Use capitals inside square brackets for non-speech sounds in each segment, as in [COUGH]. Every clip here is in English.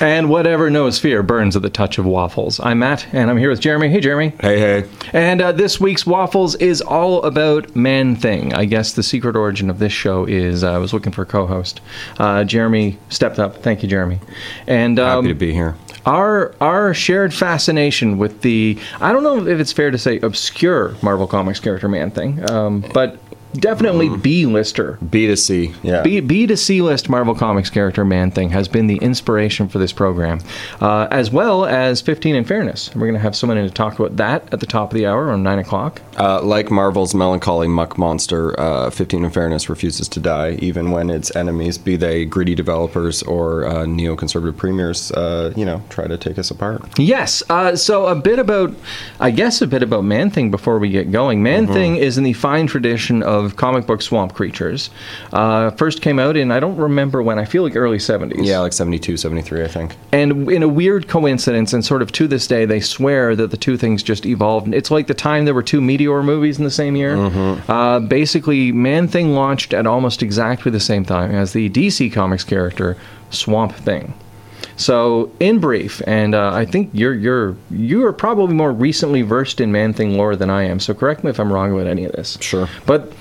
And whatever knows fear burns at the touch of waffles. I'm Matt, and I'm here with Jeremy. Hey, Jeremy. Hey, hey. And uh, this week's Waffles is all about Man Thing. I guess the secret origin of this show is uh, I was looking for a co host. Uh, Jeremy stepped up. Thank you, Jeremy. And um, Happy to be here. our our shared fascination with the I don't know if it's fair to say obscure Marvel Comics character Man Thing, um, but definitely B-lister. B to C. Yeah. B, B to C list Marvel Comics character Man Thing has been the inspiration for this program, uh, as well as 15 in Fairness. We're going to have someone in to talk about that at the top of the hour around 9 o'clock. Uh, like Marvel's melancholy muck monster, uh, 15 in Fairness refuses to die, even when its enemies, be they greedy developers or uh, neoconservative premiers, uh, you know, try to take us apart. Yes. Uh, so a bit about, I guess, a bit about Man Thing before we get going. Man Mm-hmm. Thing is in the fine tradition of comic book swamp creatures. Uh, first came out in I don't remember when. I feel like early 70s. Yeah, like 72, 73, I think. And in a weird coincidence, and sort of to this day, they swear that the two things just evolved. It's like the time there were two Meteor movies in the same year. Uh, basically, Man Thing launched at almost exactly the same time as the DC Comics character Swamp Thing. So, in brief, and uh, I think you're you're you are probably more recently versed in Man Thing lore than I am. So, correct me if I'm wrong about any of this. Sure. But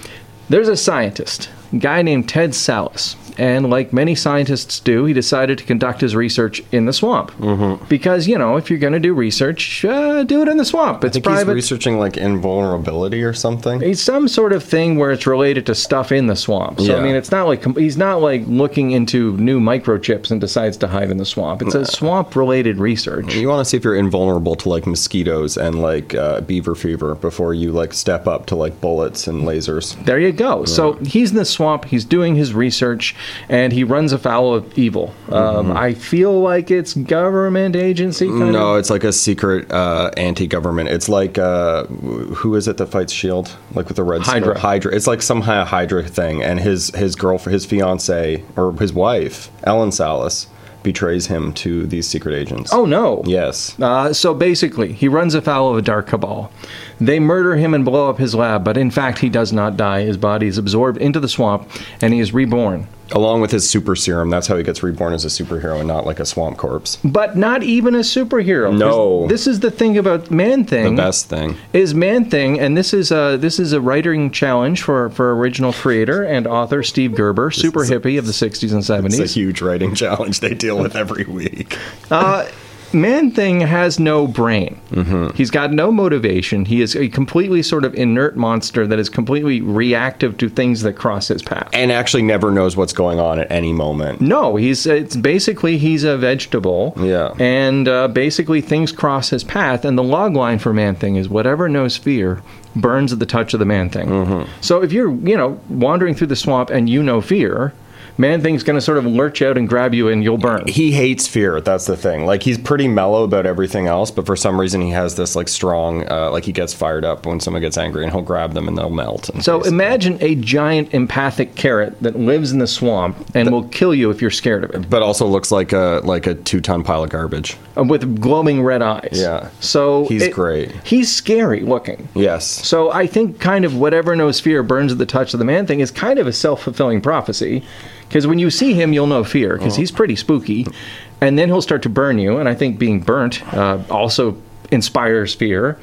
there's a scientist, a guy named Ted Sallis, and like many scientists do, he decided to conduct his research in the swamp. Mm-hmm. Because you know, if you're going to do research, uh, do it in the swamp. It's I think private. he's researching like invulnerability or something. it's some sort of thing where it's related to stuff in the swamp. So I mean, it's not like he's not like looking into new microchips and decides to hide in the swamp. It's a swamp-related research. You want to see if you're invulnerable to like mosquitoes and like uh, beaver fever before you like step up to like bullets and lasers. There you go. So he's in the swamp. He's doing his research, and he runs afoul of evil. Um, I feel like it's government agency. Kind Mm-hmm. No, of. it's like a secret uh, anti-government. It's like uh, who is it that fights Shield? Like with the red Hydra. Skull? Hydra. It's like some of Hydra thing, and his his girlfriend, his fiance or his wife, Ellen Sallis, betrays him to these secret agents. Oh no. yes. Uh, so basically, he runs afoul of a dark cabal. They murder him and blow up his lab, but in fact, he does not die. His body is absorbed into the swamp, and he is reborn. Along with his super serum, that's how he gets reborn as a superhero and not like a swamp corpse. But not even a superhero. No. This is the thing about Man Thing. The best thing. is Man Thing, and this is a this is a writing challenge for for original creator and author Steve Gerber, super is a- hippie of the '60s and It's a '70s. huge writing challenge they deal with every week. Uh, Man Thing has no brain. Mm-hmm. He's got no motivation. He is a completely sort of inert monster that is completely reactive to things that cross his path. And actually never knows what's going on at any moment. No, he's it's basically he's a vegetable. Yeah. And uh, basically things cross his path, and the log line for Man Thing is whatever knows fear burns at the touch of the Man Thing. Mm-hmm. So if you're you know wandering through the swamp and you know fear, Man Thing's going to sort of lurch out and grab you, and you'll burn. he hates fear that's the thing like he's pretty mellow about everything else but for some reason he has this like strong uh, like he gets fired up when someone gets angry and he'll grab them and they'll melt and So basically- imagine a giant empathic carrot that lives in the swamp and will kill you if you're scared of it, but also looks like a like a two-ton pile of garbage uh, with glowing red eyes. Yeah. So He's great. He's scary looking. yes So I think kind of whatever knows fear burns at the touch of the man thing is kind of a self fulfilling prophecy. Because when you see him, you'll know fear because he's pretty spooky, and then he'll start to burn you. And I think being burnt uh, also inspires fear.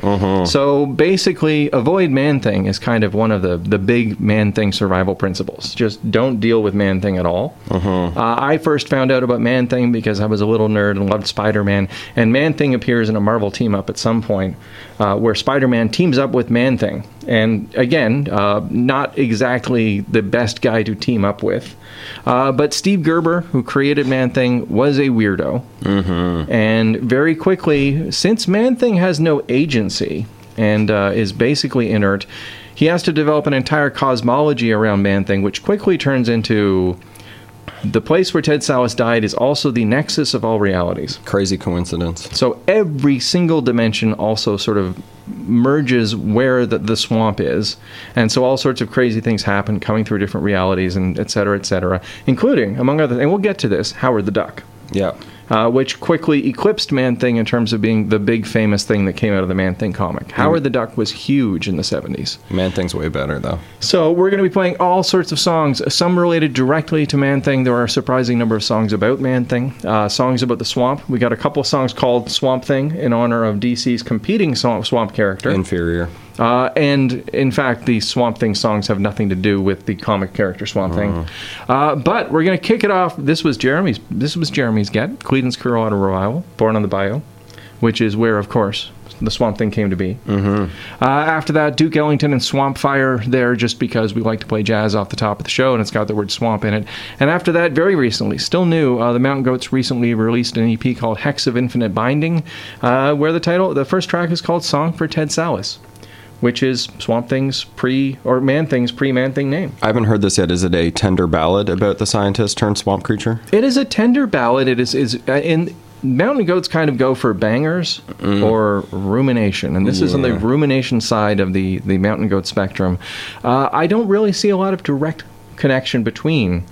So basically, avoid man thing is kind of one of the the big man thing survival principles. Just don't deal with man thing at all. Uh, I first found out about man thing because I was a little nerd and loved Spider Man, and man thing appears in a Marvel team up at some point uh, where Spider Man teams up with man thing. And again, uh, not exactly the best guy to team up with. Uh, but Steve Gerber, who created Man Thing, was a weirdo. Mm-hmm. And very quickly, since Man Thing has no agency and uh, is basically inert, he has to develop an entire cosmology around Man Thing, which quickly turns into the place where Ted Sallis died is also the nexus of all realities. Crazy coincidence. So every single dimension also sort of merges where the, the swamp is. And so all sorts of crazy things happen coming through different realities and et cetera, et cetera, including, among other and we'll get to this, Howard the Duck. Yeah. Uh, which quickly eclipsed Man Thing in terms of being the big famous thing that came out of the Man Thing comic. Howard the Duck was huge in the 70s. Man Thing's way better though. So we're going to be playing all sorts of songs, some related directly to Man Thing. There are a surprising number of songs about Man Thing, uh, songs about the swamp. We got a couple songs called Swamp Thing in honor of DC's competing swamp, swamp character. Inferior. Uh, and in fact, the Swamp Thing songs have nothing to do with the comic character Swamp Thing. Uh, but we're going to kick it off. This was Jeremy's. This was Jeremy's get Creedence Clearwater Revival, Born on the Bayou, which is where, of course, the Swamp Thing came to be. Mm-hmm. Uh, after that, Duke Ellington and Swamp Fire there, just because we like to play jazz off the top of the show, and it's got the word swamp in it. And after that, very recently, still new, uh, the Mountain Goats recently released an EP called Hex of Infinite Binding, uh, where the title, the first track is called Song for Ted Sallis. Which is Swamp Thing's pre or Man Thing's pre Man Thing name. I haven't heard this yet. Is it a tender ballad about the scientist turned swamp creature? It is a tender ballad. It is is uh, in Mountain Goats kind of go for bangers or rumination, and this is on the rumination side of the the Mountain Goat spectrum. Uh, I don't really see a lot of direct connection between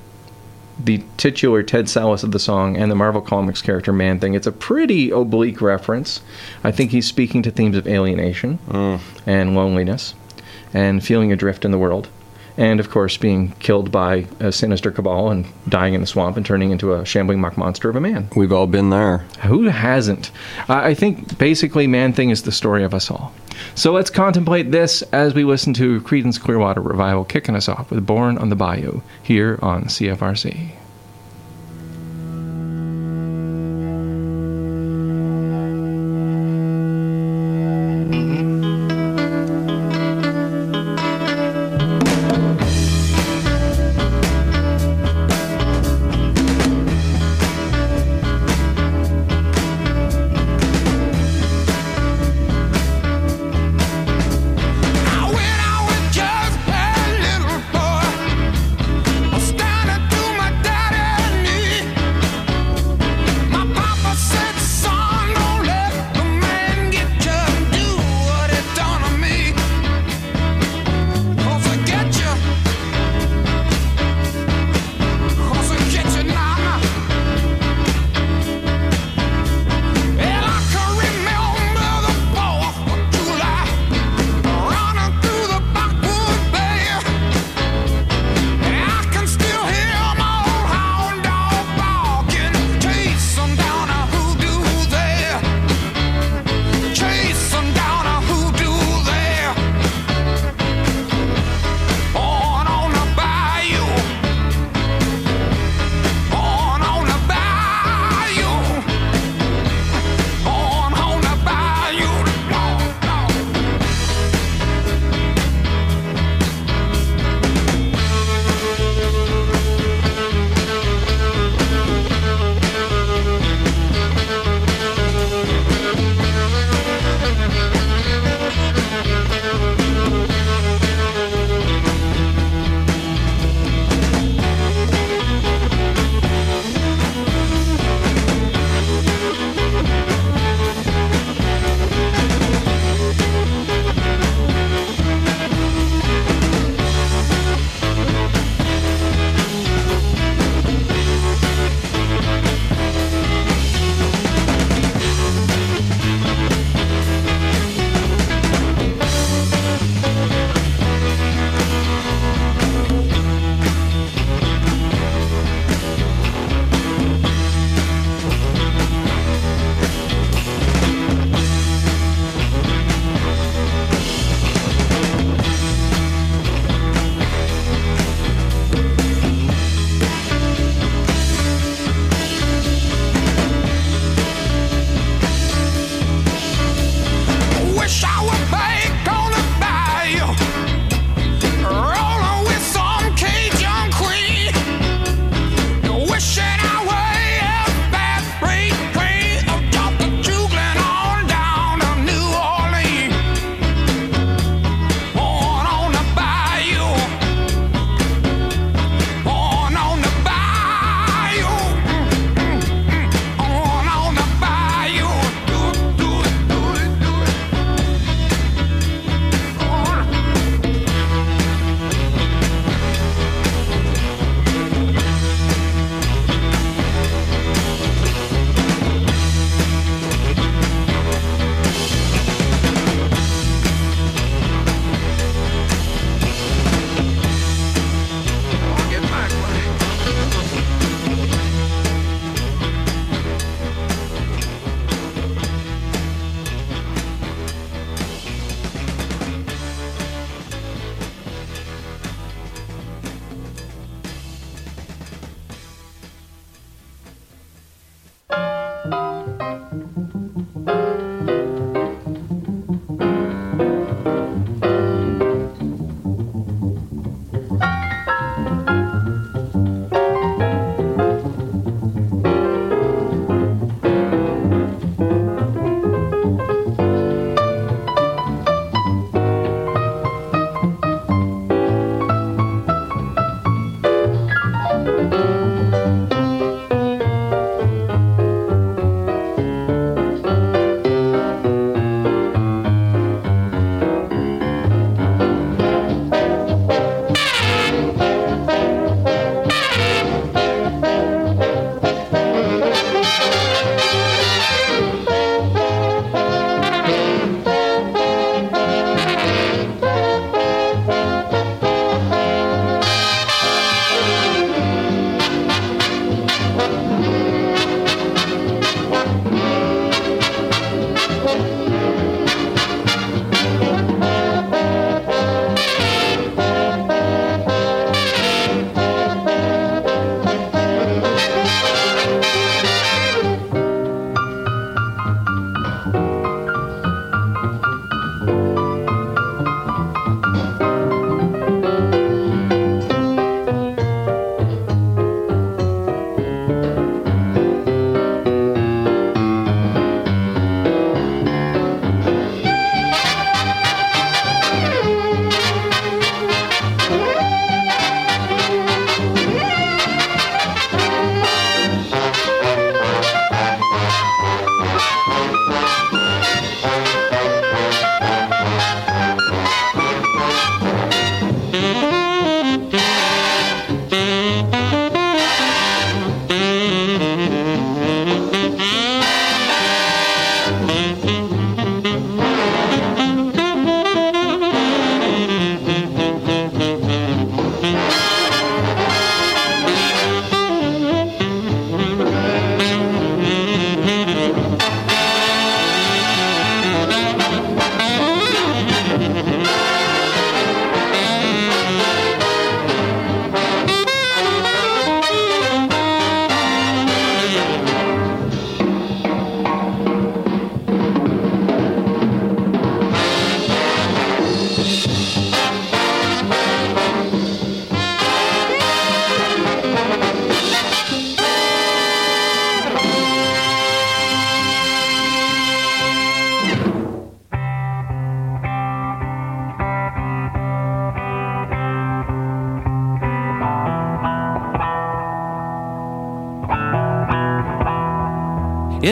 the titular Ted Sallis of the song and the Marvel Comics character Man Thing. It's a pretty oblique reference. I think he's speaking to themes of alienation mm. and loneliness and feeling adrift in the world. And of course, being killed by a sinister cabal and dying in the swamp and turning into a shambling muck monster of a man. We've all been there. Who hasn't? I think basically Man Thing is the story of us all. So let's contemplate this as we listen to Creedence Clearwater Revival kicking us off with Born on the Bayou here on CFRC.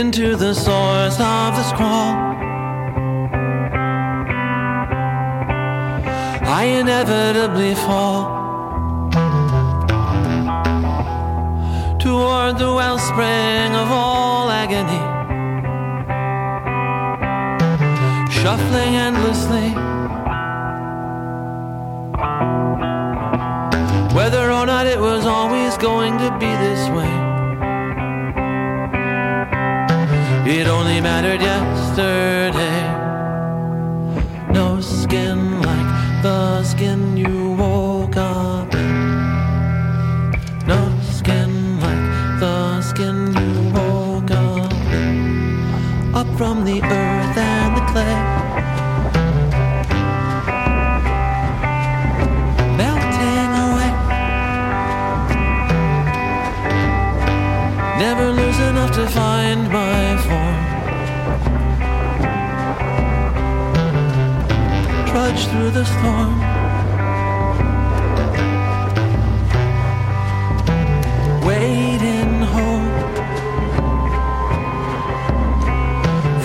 Into the source of the scroll.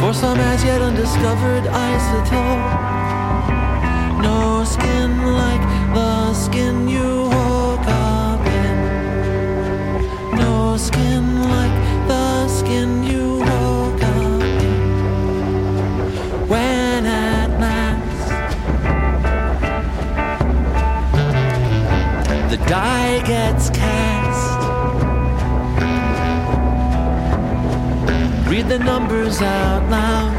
For some as yet undiscovered isotope. No skin like the skin you woke up in. No skin like the skin you woke up in. When at last the die gets the numbers out loud.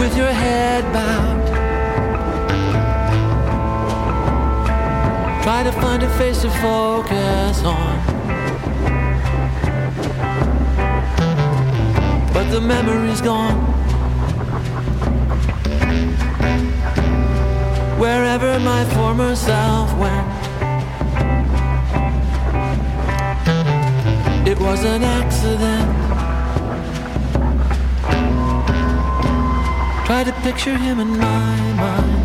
With your head bowed. Try to find a face to focus on. But the memory's gone. Wherever my former self went, it was an accident. Try to picture him in my mind's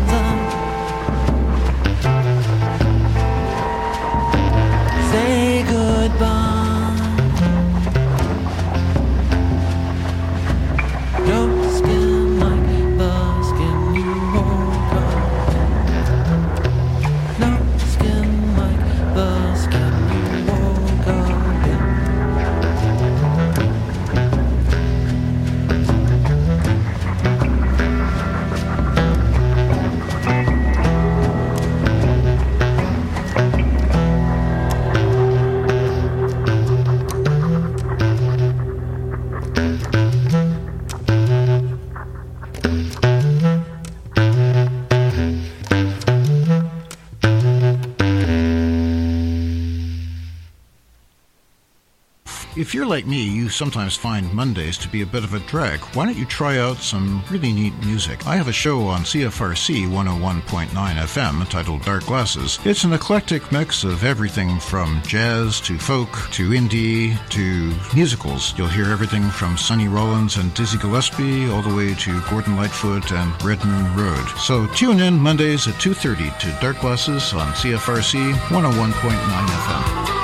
like me, you sometimes find Mondays to be a bit of a drag. Why don't you try out some really neat music? I have a show on CFRC 101.9 FM entitled Dark Glasses. It's an eclectic mix of everything from jazz to folk to indie to musicals. You'll hear everything from Sonny Rollins and Dizzy Gillespie all the way to Gordon Lightfoot and Red Moon Road. So tune in Mondays at 2:30 to Dark Glasses on CFRC 101.9 FM.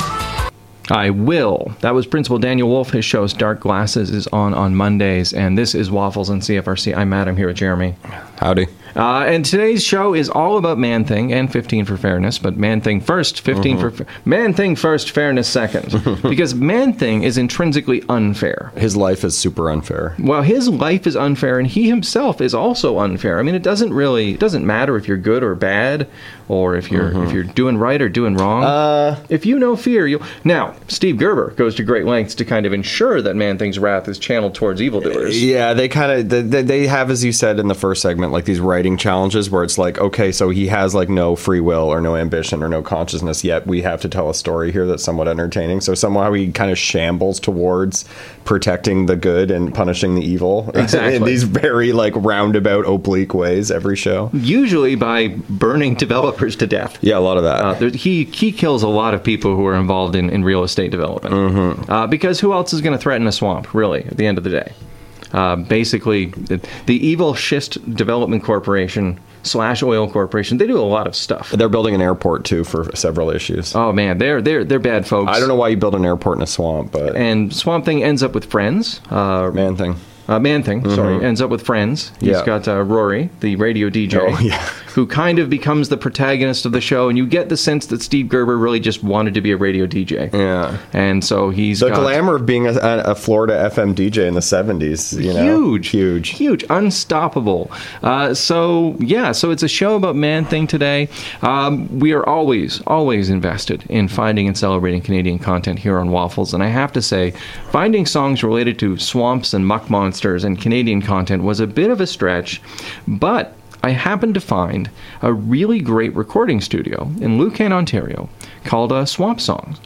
I will. That was Principal Daniel Wolf. His show Dark Glasses is on on Mondays, and this is Waffles and CFRC. I'm Matt. I'm here with Jeremy. Howdy. Uh, and today's show is all about Man Thing and 15 for fairness, but Man Thing first, 15 for fa- Man Thing first, fairness second, [LAUGHS] because Man Thing is intrinsically unfair. His life is super unfair. Well, his life is unfair, and he himself is also unfair. I mean, it doesn't really it doesn't matter if you're good or bad, or if you're if you're doing right or doing wrong. Uh, if you know fear, you now Steve Gerber goes to great lengths to kind of ensure that Man Thing's wrath is channeled towards evildoers. Yeah, they kind of they, they have, as you said in the first segment, like these writing challenges where it's like, okay, so he has like no free will or no ambition or no consciousness yet. We have to tell a story here that's somewhat entertaining. So somehow he kind of shambles towards protecting the good and punishing the evil [LAUGHS] in these very like roundabout, oblique ways every show. Usually by burning developers to death. Yeah, a lot of that. Uh, there, he he kills a lot of people who are involved in, in real estate development. Mm-hmm. Uh, because who else is going to threaten a swamp, really, at the end of the day? Uh, basically, the, the evil Schist Development Corporation slash oil corporation. They do a lot of stuff. They're building an airport too for several issues. Oh man, they're they're they're bad folks. I don't know why you build an airport in a swamp, but And Swamp Thing ends up with friends. Uh, man thing. uh, Man Thing, sorry, ends up with friends. He's Yeah. got uh, Rory, the radio DJ, Oh, yeah. Who kind of becomes the protagonist of the show, and you get the sense that Steve Gerber really just wanted to be a radio DJ. Yeah. And so he's The got glamour of being a, a Florida FM DJ in the 70s, you know? huge, Huge. huge, unstoppable. Uh, so yeah, so it's a show about Man Thing today. Um, we are always, always invested in finding and celebrating Canadian content here on Waffles, and I have to say, finding songs related to swamps and muck monsters and Canadian content was a bit of a stretch, but. I happened to find a really great recording studio in Lucan, Ontario, called uh, Swamp Songs.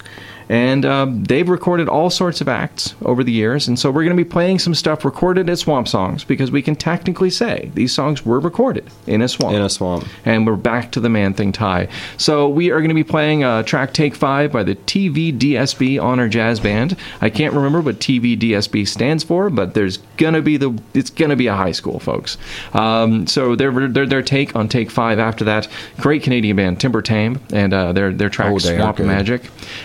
And um, they've recorded all sorts of acts over the years. And so we're going to be playing some stuff recorded at Swamp Songs because we can technically say these songs were recorded in a swamp. In a swamp. And we're back to the Man Thing tie. So we are going to be playing uh, track Take 5 by the TVDSB Honor Jazz Band. I can't remember what TVDSB stands for, but there's going to be the it's going to be a high school, folks. Um, so their, their their take on Take 5 after that, great Canadian band Timber Timbre and uh, their their track Oh, Swamp. Magic.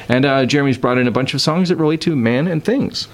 And uh, Jeremy's brought in a bunch of songs that relate to man and things.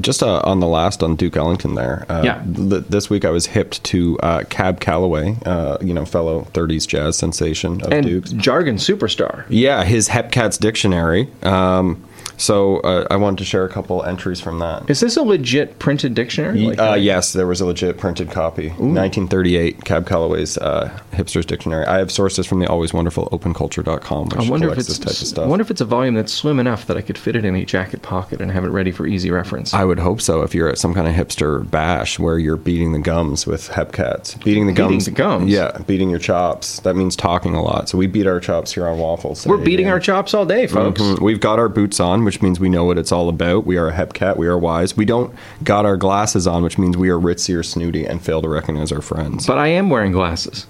Just uh, on the last on Duke Ellington there. Uh, Yeah. th- this week I was hipped to uh, Cab Calloway, uh, you know, fellow 30s jazz sensation of And Duke's. jargon superstar. Yeah, his Hepcats Dictionary. Um, so uh, I wanted to share a couple entries from that. Is this a legit printed dictionary? Like, uh, yes, there was a legit printed copy. 1938, Cab Calloway's uh, Hipster's Dictionary. I have sources from the always wonderful openculture.com, which I wonder if it's this type of I wonder if it's a volume that's slim enough that I could fit it in a jacket pocket and have it ready for easy reference. I would hope so if you're at some kind of hipster bash where you're beating the gums with Hepcats. Beating the Beating gums. the gums? Yeah, beating your chops. That means talking a lot. So we beat our chops here on Waffles. We're beating our chops all day, folks. Mhm. We've got our boots on, which means we know what it's all about. We are a Hepcat. We are wise. We don't got our glasses on, which means we are ritzy or snooty and fail to recognize our friends. But I am wearing glasses.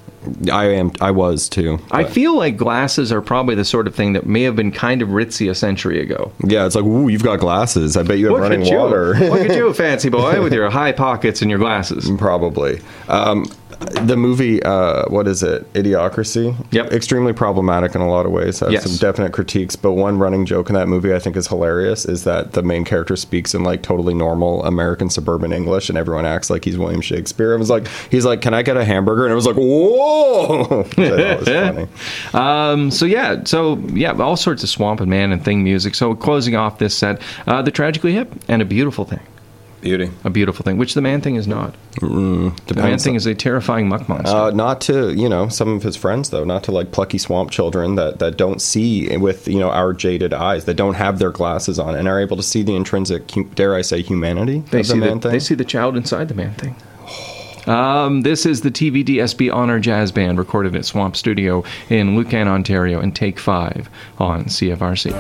I am. I was too. I feel like glasses are probably the sort of thing that may have been kind of ritzy a century ago. Yeah, it's like, ooh, you've got glasses. I bet you have Look running you. water. Look at you, [LAUGHS] fancy boy, with your high pockets and your glasses. Probably. Um, the movie, uh, what is it? Idiocracy. Yep. Extremely problematic in a lot of ways. Has Yes. some definite critiques. But one running joke in that movie I think is hilarious is that the main character speaks in like totally normal American suburban English, and everyone acts like he's William Shakespeare. It was like he's like, "Can I get a hamburger?" And it was like, "Whoa!" [LAUGHS] Thought was funny. [LAUGHS] Um, so yeah, so yeah, all sorts of swamp and man and thing music. So closing off this set, uh, the tragically hip and a beautiful thing, Beauty. a beautiful thing, which the man thing is not. The man thing is a terrifying muck monster. Uh, not to you know some of his friends though, not to like plucky swamp children that that don't see with you know our jaded eyes, that don't have their glasses on and are able to see the intrinsic, dare I say, humanity They of see the the, man thing. they see the child inside the man thing. Um, this is the TVDSB Honor Jazz Band recorded at Swamp Studio in Lucan, Ontario, and Take Five on CFRC.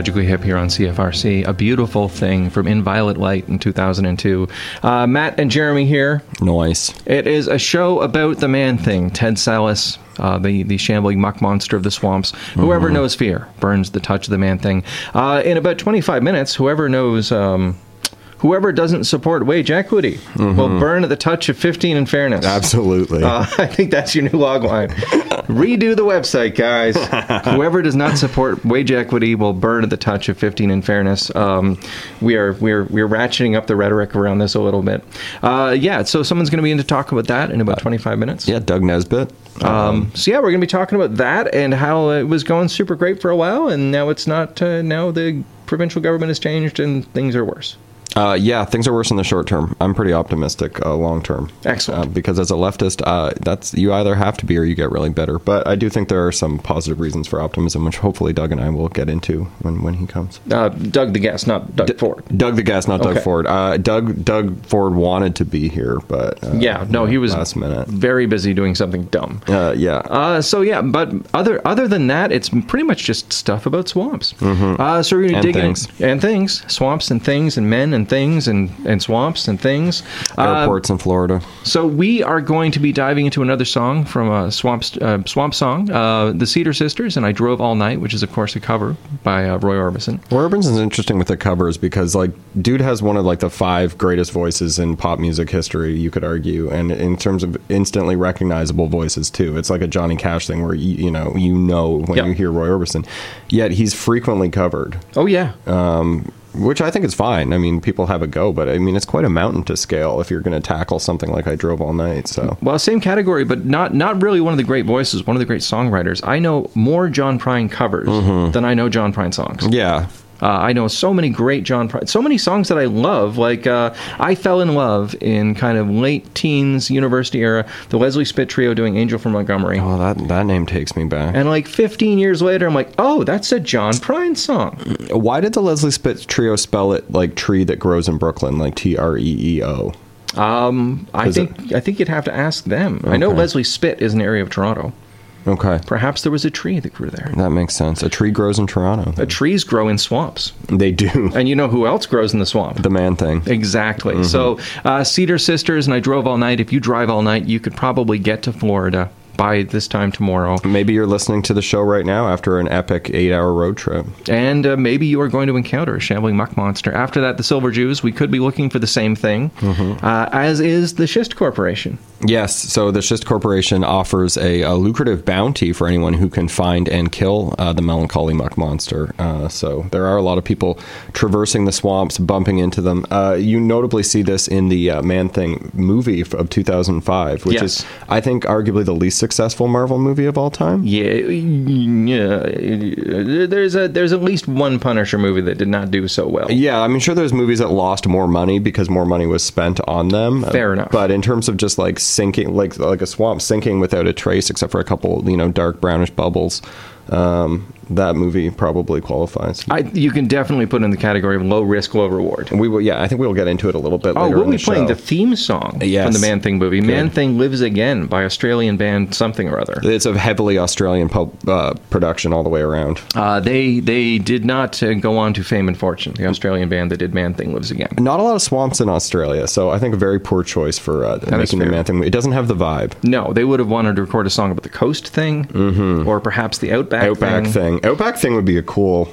Tragically Hip here on CFRC. A beautiful thing from In Violet Light in 2002. Uh, Matt and Jeremy here. Noise. It is a show about the man thing, Ted Sallis, uh, the, the shambling muck monster of the swamps. Whoever knows fear burns the touch of the man thing. Uh, in about 25 minutes, whoever knows. Um, Whoever doesn't support wage equity will burn at the touch of 15 in fairness. Absolutely. Uh, [LAUGHS] I think that's your new log line. Redo the website, guys. [LAUGHS] Whoever does not support wage equity will burn at the touch of 15 in fairness. Um, we are we're we're ratcheting up the rhetoric around this a little bit. Uh, yeah, so someone's going to be in to talk about that in about 25 minutes. yeah, Doug Nesbitt. Um, so yeah, we're going to be talking about that and how it was going super great for a while, and now it's not. Uh, now the provincial government has changed and things are worse. Uh, yeah, things are worse in the short term. I'm pretty optimistic uh, long term. Excellent. Uh, because as a leftist, uh, that's you either have to be or you get really bitter. But I do think there are some positive reasons for optimism, which hopefully Doug and I will get into when, when he comes. Uh, Doug the guest, not Doug Ford. Doug the guest, not Okay. Doug Ford. Uh, Doug Doug Ford wanted to be here, but uh, Yeah, no, he was last minute. very busy doing something dumb. Uh, yeah, Uh, so yeah, but other other than that, it's pretty much just stuff about swamps. Uh, so we're gonna And dig things. in and things, swamps and things and men and things and, and swamps and things. Uh, Airports in Florida. so we are going to be diving into another song from a swamp uh, swamp song, uh, the Cedar Sisters, and I drove all night, which is of course a cover by uh, Roy Orbison. Roy Orbison's interesting with the covers because like dude has one of like the five greatest voices in pop music history, you could argue, and in terms of instantly recognizable voices too. It's like a Johnny Cash thing where you, you know you know when Yep. you hear Roy Orbison. Yet he's frequently covered, Oh yeah, which I think is fine. I mean, people have a go, but I mean it's quite a mountain to scale if you're going to tackle something like I drove all night. So well, same category, but not not really one of the great voices, one of the great songwriters. I know more John Prine covers mm-hmm. than I know John Prine songs. yeah, Uh, I know so many great John Prine, so many songs that I love. Like uh, I fell in love in kind of late teens, university era, the Leslie Spit Treeo doing "Angel from Montgomery." oh that that name takes me back. And like 15 years later, I'm like, oh, that's a John Prine song. Why did the Leslie Spit Treeo spell it like tree that grows in Brooklyn, like T R E E O? Um, I think I think you'd have to ask them. I know Leslie Spit is an area of Toronto. Okay, Perhaps there was a tree that grew there. that makes sense. A tree grows in Toronto. Uh, trees grow in swamps, They do. and you know who else grows in the swamp? The man thing. Exactly. So, uh, Cedar Sisters, and I drove all night. If you drive all night, you could probably get to Florida by this time tomorrow. Maybe you're listening to the show right now after an epic eight hour road trip. And uh, maybe you are going to encounter a shambling muck monster. After that, the Silver Jews, we could be looking for the same thing, uh, as is the Schist Corporation. Yes, so the Schist Corporation offers a, a lucrative bounty for anyone who can find and kill uh, the melancholy muck monster. Uh, so there are a lot of people traversing the swamps, bumping into them. Uh, you notably see this in the uh, Man Thing movie of 2005, which Yes. is, I think, arguably the least successful Marvel movie of all time. Yeah, yeah. There's a there's at least one Punisher movie that did not do so well. Yeah, I'm sure there's movies that lost more money because more money was spent on them. Fair enough. But in terms of just like sinking, like like a swamp sinking without a trace, except for a couple, you know, dark brownish bubbles, um, that movie probably qualifies. I, you can definitely put in the category of low risk, low reward. We will, yeah, I think we'll get into it a little bit Oh, later. we'll be the playing show. the theme song Yes. from the Man Thing movie. Man Thing Lives Again by Australian band something or other. It's a heavily Australian pub, uh, production all the way around. Uh, they they did not uh, go on to fame and fortune. The Australian band that did Man Thing Lives Again. Not a lot of swamps in Australia, so I think a very poor choice for uh, making the man thing. Movie. It doesn't have the vibe. No, they would have wanted to record a song about the coast thing, or perhaps the Outback, Mm-hmm. Outback thing. Outback thing would be a cool.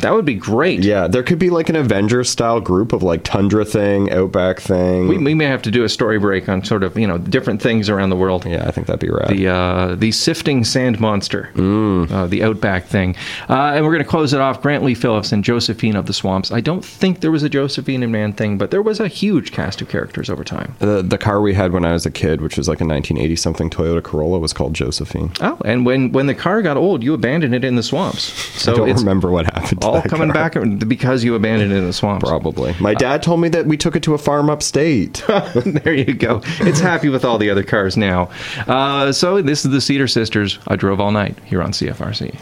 That would be great. Yeah, there could be like an Avengers style group of like Tundra thing, Outback thing. We, we may have to do a story break on sort of you know different things around the world. yeah, I think that'd be rad. The uh, the sifting sand monster, Mm. uh, the outback thing, uh, and we're going to close it off. Grant Lee Phillips and Josephine of the Swamps. I don't think there was a Josephine and Man thing, but there was a huge cast of characters over time. the, the car we had when I was a kid, which was like a 1980 something Toyota Corolla, was called Josephine. Oh, and when when the car got old, you abandoned it in the swamps. So I don't remember what happened. To all coming car. back [LAUGHS] because you abandoned it in the swamps. Probably. My dad told me that we took it to a farm upstate. [LAUGHS] there you go. It's happy with all the other cars now. Uh, so this is the Cedar Sisters. I drove all night here on CFRC.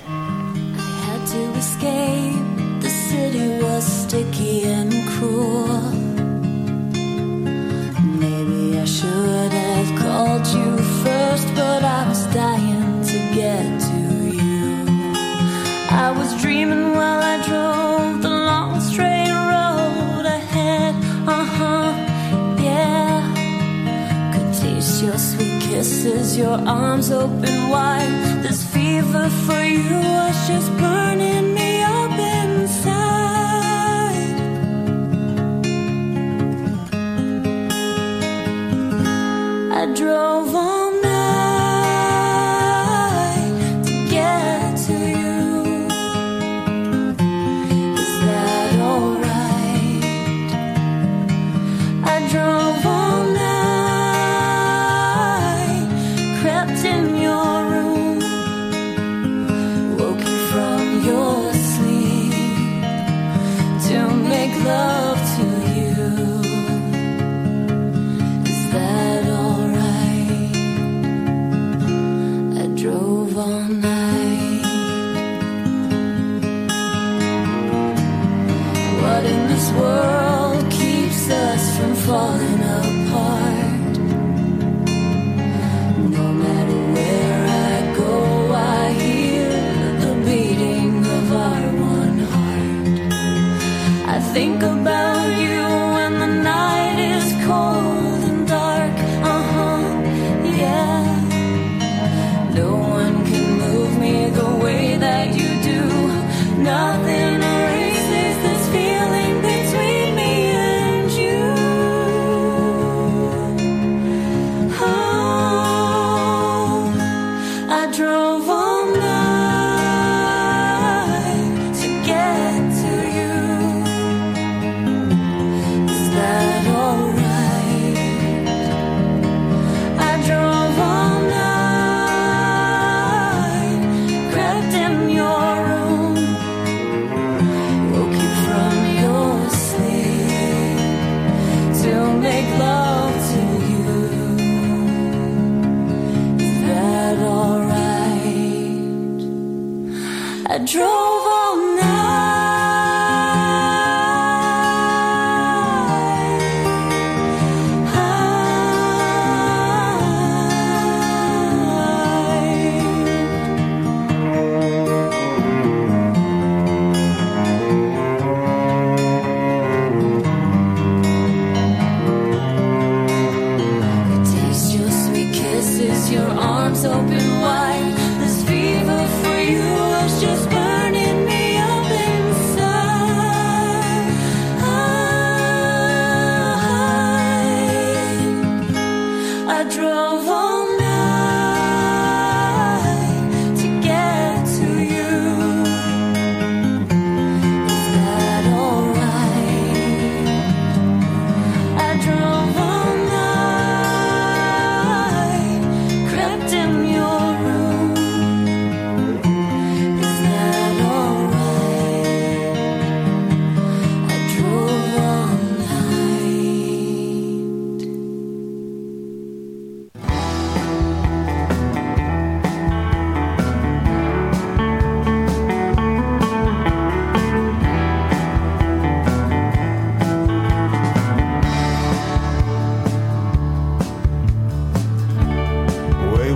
Your arms open wide. This fever for you was just burning me up inside. I drove all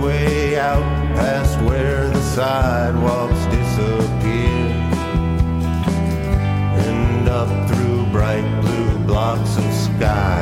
way out past where the sidewalks disappear and up through bright blue blocks of sky.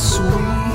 Sweet.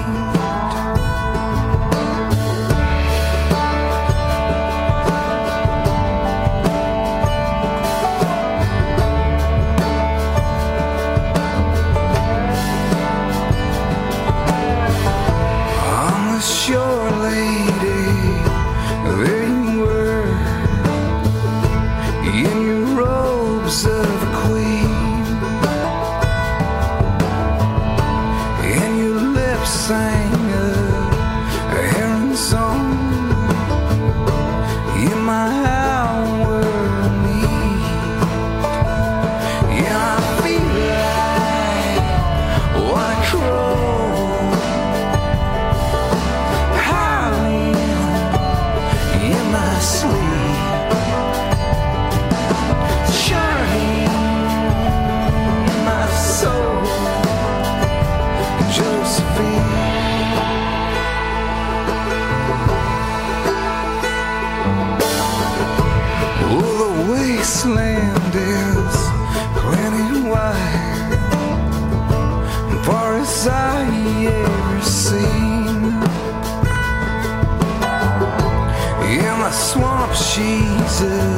Swamp,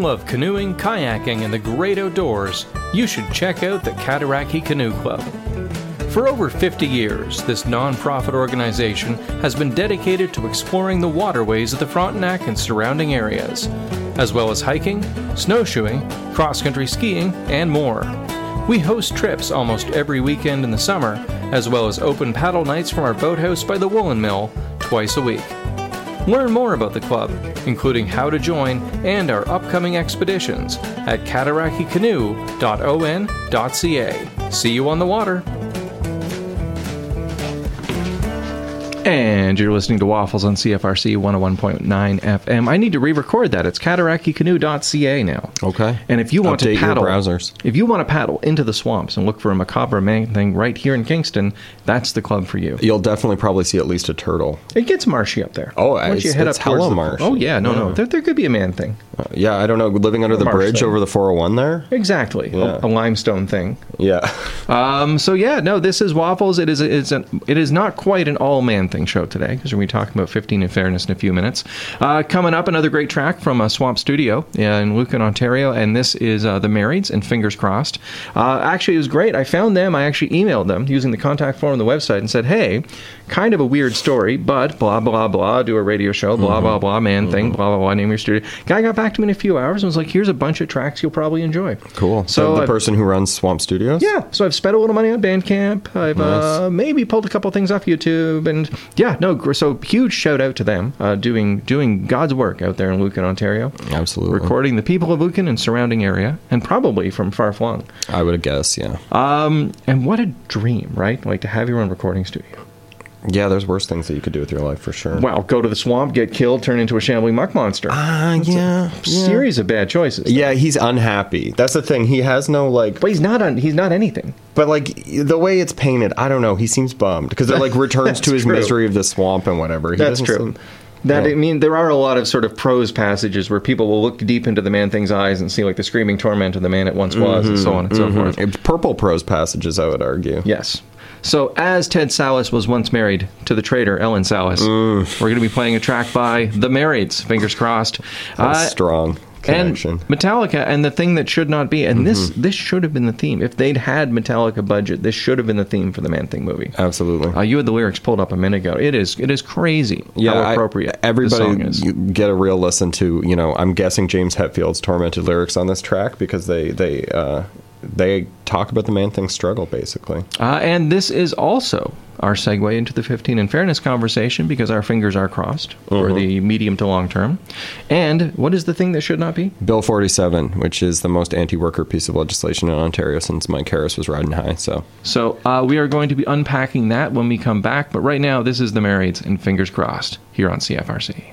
love canoeing, kayaking, and the great outdoors, you should check out the Cataraqui Canoe Club. For over 50 years, this non-profit organization has been dedicated to exploring the waterways of the Frontenac and surrounding areas, as well as hiking, snowshoeing, cross-country skiing, and more. We host trips almost every weekend in the summer, as well as open paddle nights from our boathouse by the Woolen Mill twice a week. Learn more about the club, including how to join and our upcoming expeditions at cataraquicanoe.on.ca. See you on the water. And you're listening to Waffles on CFRC 101.9 FM. I need to re-record that. It's cataraquicanoe.ca now. Okay. And if you want Update to your paddle, browsers. if you want to paddle into the swamps and look for a macabre man thing right here in Kingston, that's the club for you. You'll definitely probably see at least a turtle. It gets marshy up there. Oh, Once you head it's up hella the- marshy. Oh yeah, no, no, there, there could be a man thing. Uh, yeah, I don't know. Living under the Marsh bridge thing. over the 401 there? Exactly, Yeah. a, a limestone thing. Yeah. Um, so yeah, no, this is waffles. It is it's an, it is not quite an all man thing show today because we're talking about 15 and fairness in a few minutes. Uh, coming up, another great track from uh, Swamp Studio in Lucan, Ontario, and this is uh, the Marrieds and Fingers Crossed. Uh, actually, it was great. I found them. I actually emailed them using the contact form on the website and said, "Hey, kind of a weird story, but blah blah blah. Do a radio show, blah blah blah, man thing, blah blah blah. Name your studio." Guy got back to me in a few hours and was like, "Here's a bunch of tracks you'll probably enjoy." Cool. So So the person who runs Swamp Studios? Yeah, so I've spent a little money on Bandcamp. I've uh, maybe pulled a couple things off YouTube, and yeah, no. So huge shout out to them uh, doing doing God's work out there in Lucan, Ontario. Absolutely. recording the people of Lucan and surrounding area, and probably from far flung. I would guess, yeah. Um, and what a dream, right? Like to have your own recording studio. Yeah, there's worse things that you could do with your life for sure. Wow, go to the swamp, get killed, turn into a shambling muck monster. Ah, yeah. Series of bad choices. Yeah, he's unhappy. That's the thing. He has no like but he's not. On, he's not anything. But like the way it's painted, I don't know. He seems bummed because it like [LAUGHS] returns to his true. misery of the swamp and whatever. He That's true. seem- That Yeah. I mean, there are a lot of sort of prose passages where people will look deep into the man thing's eyes and see like the screaming torment of the man it once was, and so on and so forth. It's purple prose passages, I would argue. Yes. So, as Ted Sallis was once married to the traitor Ellen Sallis, we're going to be playing a track by The Marrieds, fingers crossed. Uh, strong connection. and Metallica, and the thing that should not be, and this this should have been the theme. If they'd had Metallica budget, this should have been the theme for the Man Thing movie. Absolutely. Uh, you had the lyrics pulled up a minute ago. It is it is crazy yeah, how I- appropriate the everybody song is. you get a real listen to. You know, I'm guessing James Hetfield's tormented lyrics on this track because they they uh, they talk about the man thing struggle basically. Uh, and this is also our segue into the 15 and fairness conversation because our fingers are crossed for Mhm. the medium to long term. And what is the thing that should not be? Bill 47, which is the most anti-worker piece of legislation in Ontario since Mike Harris was riding high. So So uh, we are going to be unpacking that when we come back. But right now, this is the Marrieds and fingers crossed here on CFRC.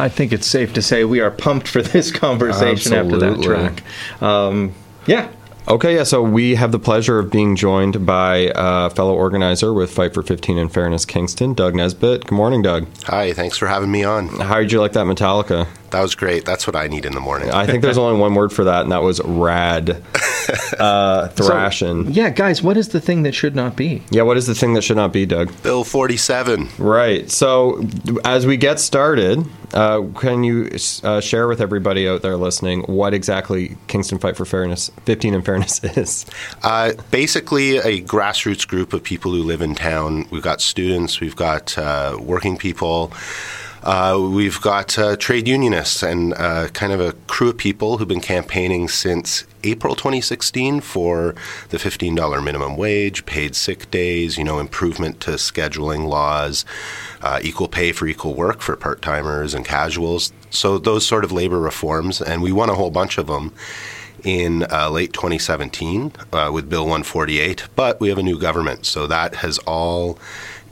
I think it's safe to say we are pumped for this [LAUGHS] conversation after that track. Um, yeah. Okay, yeah, so we have the pleasure of being joined by uh, fellow organizer with Fight for 15 and Fairness Kingston, Doug Nesbitt. Good morning, Doug. Hi, thanks for having me on. How did you like that Metallica? That was great. That's what I need in the morning. I think there's only one word for that, and that was rad. [LAUGHS] Uh, thrashing. Yeah, guys, what is the thing that should not be? yeah, what is the thing that should not be, Doug? Bill 47. Right. So, as we get started, uh, can you uh, share with everybody out there listening what exactly Kingston Fight for Fairness, 15 and Fairness [LAUGHS] is? Uh, basically, a grassroots group of people who live in town. We've got students, we've got uh, working people, we've got uh, trade unionists, and uh, kind of a crew of people who've been campaigning since April 2016 for the $15 minimum wage, paid sick days, you know, improvement to scheduling laws, uh, equal pay for equal work for part timers and casuals. So, those sort of labor reforms, and we won a whole bunch of them in uh, late 2017 uh, with Bill 148, but we have a new government, so that has all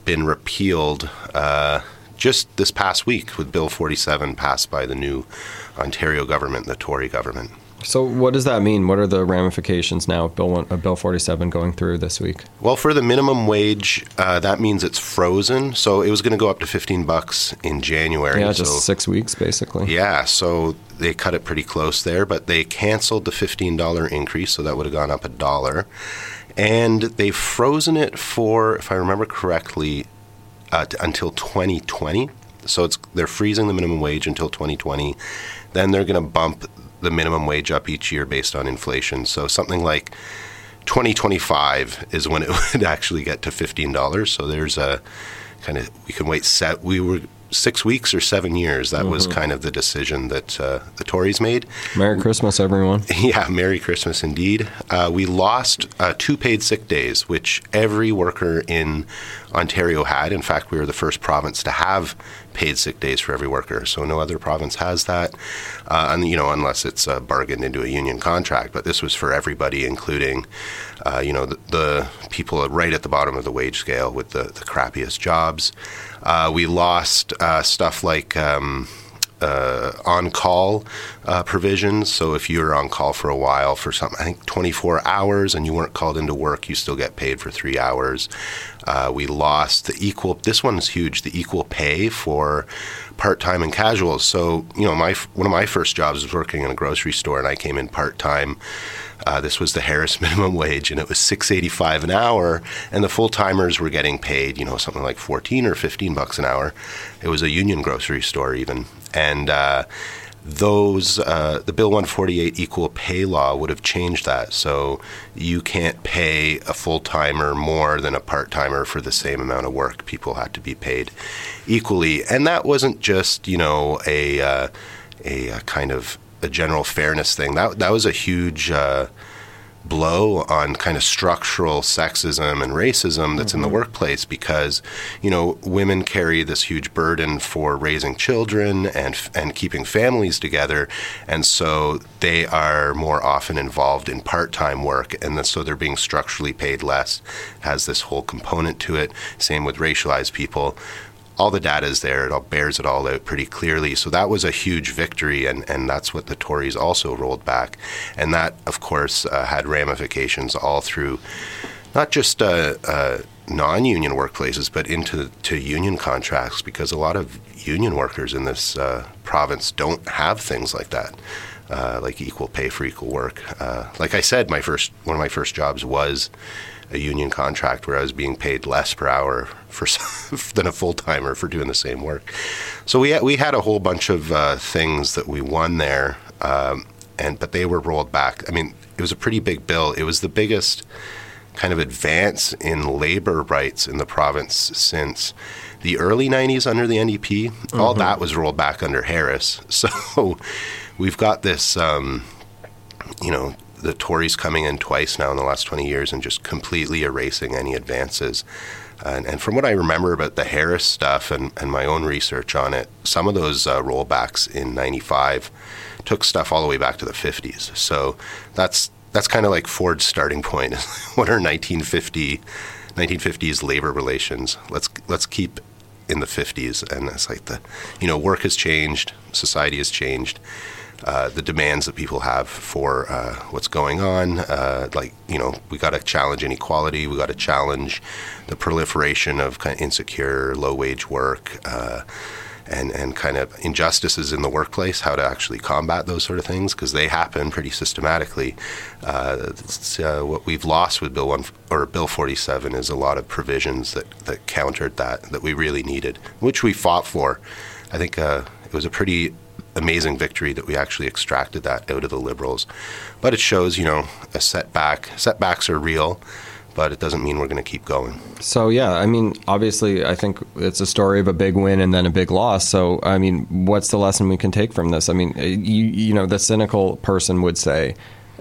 been repealed uh, just this past week with Bill 47 passed by the new Ontario government, the Tory government. So, what does that mean? What are the ramifications now of Bill, uh, Bill 47 going through this week? Well, for the minimum wage, uh, that means it's frozen. So it was going to go up to 15 bucks in January. Yeah, so just six weeks, basically. Yeah, so they cut it pretty close there, but they canceled the $15 increase, so that would have gone up a dollar. And they've frozen it for, if I remember correctly, uh, t- until 2020. So it's they're freezing the minimum wage until 2020. Then they're going to bump the minimum wage up each year based on inflation. So something like 2025 is when it [LAUGHS] would actually get to $15. So there's a kind of we can wait set we were six weeks or seven years that was kind of the decision that uh, the tories made. Merry Christmas, everyone. [LAUGHS] yeah merry christmas indeed. Uh, we lost uh, two paid sick days which every worker in ontario had. In fact we were the first province to have paid sick days for every worker. So no other province has that uh, and you know unless it's uh, bargained into a union contract but this was for everybody including uh, you know the, the people right at the bottom of the wage scale with the, the crappiest jobs. Uh, we lost uh, stuff like um, uh, on call uh, provisions. So if you're on call for a while for something, I think 24 hours and you weren't called into work, you still get paid for three hours. Uh, we lost the equal, this one's huge, the equal pay for part time and casuals. So, you know, my one of my first jobs was working in a grocery store and I came in part time. Uh, this was the Harris [LAUGHS] minimum wage, and it was six eighty five an hour. And the full timers were getting paid, you know, something like fourteen or fifteen bucks an hour. It was a union grocery store even, and uh, those uh, the Bill one forty eight equal pay law would have changed that. So you can't pay a full timer more than a part timer for the same amount of work. People had to be paid equally, and that wasn't just you know a uh, a, uh kind of a general fairness thing. That that was a huge uh, blow on kind of structural sexism and racism that's in the mm-hmm. workplace because you know women carry this huge burden for raising children and and keeping families together. And so they are more often involved in part-time work and then, so they're being structurally paid less has this whole component to it. Same with racialized people all the data is there. It all bears it all out pretty clearly. So that was a huge victory, and, and that's what the Tories also rolled back. And that, of course, uh, had ramifications all through not just uh, uh, non-union workplaces, but into to union contracts, because a lot of union workers in this uh, province don't have things like that. Uh, like equal pay for equal work. Uh, like I said, my first one of my first jobs was a union contract where I was being paid less per hour for [LAUGHS] than a full timer for doing the same work. So we had, we had a whole bunch of uh, things that we won there, um, and but they were rolled back. I mean, it was a pretty big bill. It was the biggest kind of advance in labor rights in the province since the early 90s under the NDP. All that was rolled back under Harris. [LAUGHS] So we've got this, um, you know, the Tories coming in twice now in the last 20 years and just completely erasing any advances. And, and from what I remember about the Harris stuff and, and my own research on it, some of those uh, rollbacks in 95 took stuff all the way back to the 50s. So that's that's kind of like Ford's starting point. [LAUGHS] what are 1950 1950s labor relations? Let's let's keep in the 50s, and it's like the, you know, work has changed, society has changed. Uh, the demands that people have for uh, what's going on, uh, like you know, we got to challenge inequality. We got to challenge the proliferation of kind of insecure, low-wage work. Uh, and, and kind of injustices in the workplace, how to actually combat those sort of things, because they happen pretty systematically. Uh, uh, what we've lost with Bill one or Bill 47 is a lot of provisions that, that countered that that we really needed, which we fought for. I think uh, it was a pretty amazing victory that we actually extracted that out of the liberals. But it shows, you know, a setback. Setbacks are real, but it doesn't mean we're going to keep going. So yeah, I mean, obviously, I think it's a story of a big win and then a big loss. So I mean, what's the lesson we can take from this? I mean, you you know, the cynical person would say.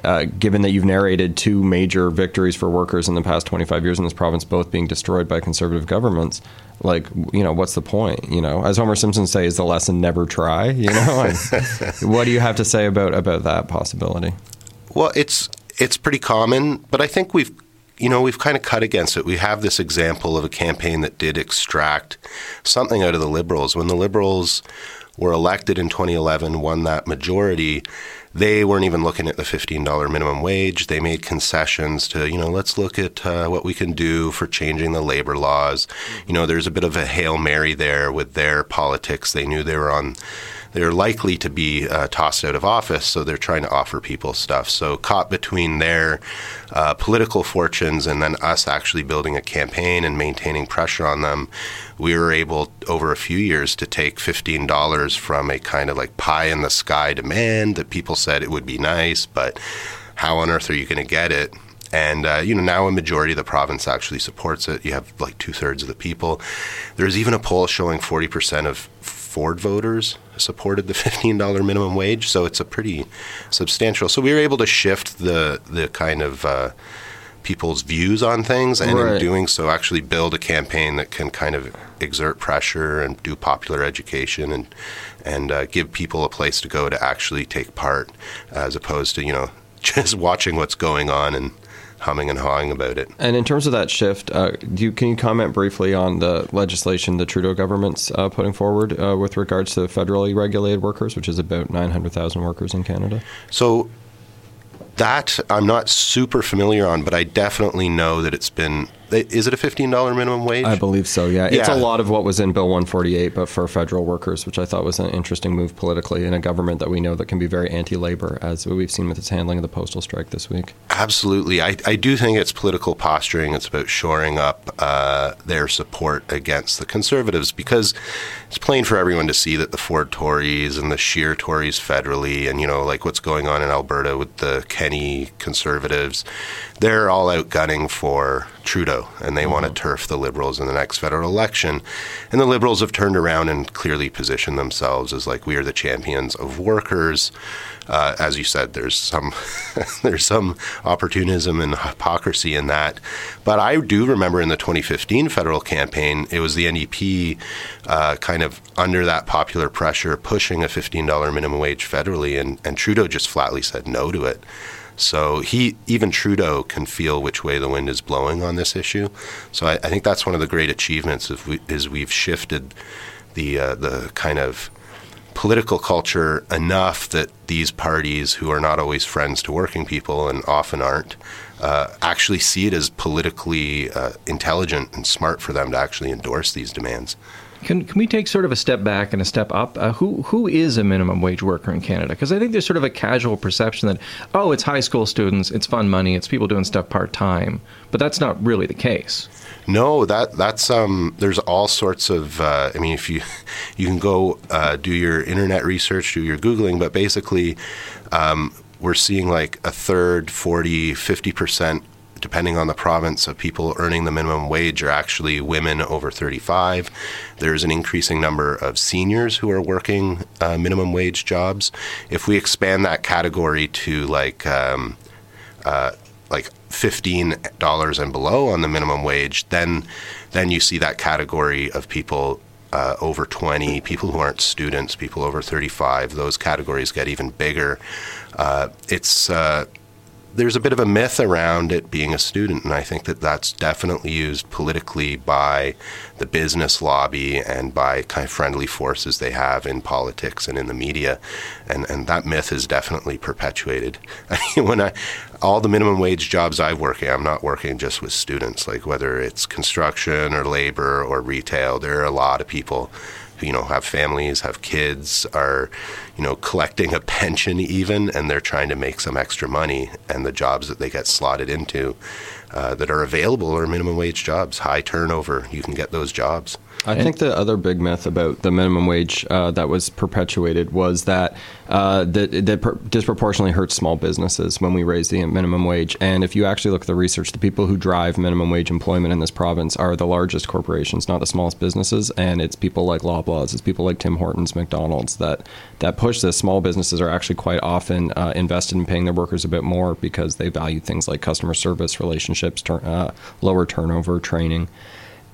Uh, given that you've narrated two major victories for workers in the past 25 years in this province, both being destroyed by conservative governments, like you know, what's the point? You know, as Homer Simpson says, the lesson never try. You know, [LAUGHS] what do you have to say about about that possibility? Well, it's it's pretty common, but I think we've you know we've kind of cut against it. We have this example of a campaign that did extract something out of the liberals when the liberals were elected in 2011, won that majority. They weren't even looking at the $15 minimum wage. They made concessions to, you know, let's look at uh, what we can do for changing the labor laws. You know, there's a bit of a hail mary there with their politics. They knew they were on they're likely to be uh, tossed out of office, so they're trying to offer people stuff. So, caught between their uh, political fortunes and then us actually building a campaign and maintaining pressure on them, we were able over a few years to take $15 from a kind of like pie in the sky demand that people said it would be nice, but how on earth are you going to get it? And uh, you know now a majority of the province actually supports it. You have like two thirds of the people. There's even a poll showing 40% of Ford voters supported the [LAUGHS] $15 minimum wage, so it's a pretty substantial. So we were able to shift the the kind of uh, people's views on things, and Right. in doing so, actually build a campaign that can kind of exert pressure and do popular education and and uh, give people a place to go to actually take part, as opposed to you know [LAUGHS] just watching what's going on and humming and hawing about it. And in terms of that shift, uh, do you, can you comment briefly on the legislation the Trudeau government's uh, putting forward uh, with regards to federally regulated workers, which is about 900,000 workers in Canada? So that I'm not super familiar on, but I definitely know that it's been. Is it a fifteen dollar minimum wage? I believe so, yeah. It's a lot of what was in Bill 148, but for federal workers, which I thought was an interesting move politically in a government that we know that can be very anti labor, as we've seen with its handling of the postal strike this week. Absolutely. I, I do think it's political posturing. It's about shoring up uh, their support against the conservatives because it's plain for everyone to see that the Ford Tories and the Scheer Tories federally, and, you know, like what's going on in Alberta with the Kenney conservatives, they're all out gunning for Trudeau and they want to turf the Liberals in the next federal election. And the Liberals have turned around and clearly positioned themselves as like we are the champions of workers. Uh, as you said, there's some [LAUGHS] there's some opportunism and hypocrisy in that. But I do remember in the 2015 federal campaign, it was the NDP uh, kind of under that popular pressure pushing a $15 minimum wage federally, and, and Trudeau just flatly said no to it. So he, even Trudeau, can feel which way the wind is blowing on this issue. So I, I think that's one of the great achievements of we, is we've shifted the uh, the kind of political culture enough that these parties, who are not always friends to working people and often aren't, uh, actually see it as politically uh, intelligent and smart for them to actually endorse these demands. Can, can we take sort of a step back and a step up? Uh, who who is a minimum wage worker in Canada? Because I think there's sort of a casual perception that oh, it's high school students, it's fun money, it's people doing stuff part time, but that's not really the case. No, that that's um. There's all sorts of. Uh, I mean, if you [LAUGHS] you can go uh, do your internet research, do your googling, but basically, um, we're seeing like a third, 40, 50 percent, depending on the province, of people earning the minimum wage are actually women over 35. There's an increasing number of seniors who are working uh, minimum wage jobs. If we expand that category to like um, uh, like fifteen dollars and below on the minimum wage, then then you see that category of people uh, over twenty, people who aren't students, people over thirty-five. Those categories get even bigger. Uh, it's uh, there's a bit of a myth around it being a student, and I think that that's definitely used politically by the business lobby and by kind of friendly forces they have in politics and in the media, and and that myth is definitely perpetuated. [LAUGHS] I mean, when I all the minimum wage jobs I've working, I'm not working just with students. Like whether it's construction or labor or retail, there are a lot of people you know have families, have kids, are you know collecting a [LAUGHS] pension even, and they're trying to make some extra money. And the jobs that they get slotted into uh, that are available are minimum wage jobs, high turnover. You can get those jobs. I think the other big myth about the minimum wage uh, that was perpetuated was that uh, that, that per- disproportionately hurts small businesses when we raise the minimum wage. And if you actually look at the research, the people who drive minimum wage employment in this province are the largest corporations, not the smallest businesses. And it's people like Loblaws, it's people like Tim Hortons, McDonald's that that push this. Small businesses are actually quite often uh, invested in paying their workers a bit more because they value things like customer service, relationships, tur- uh, lower turnover, training.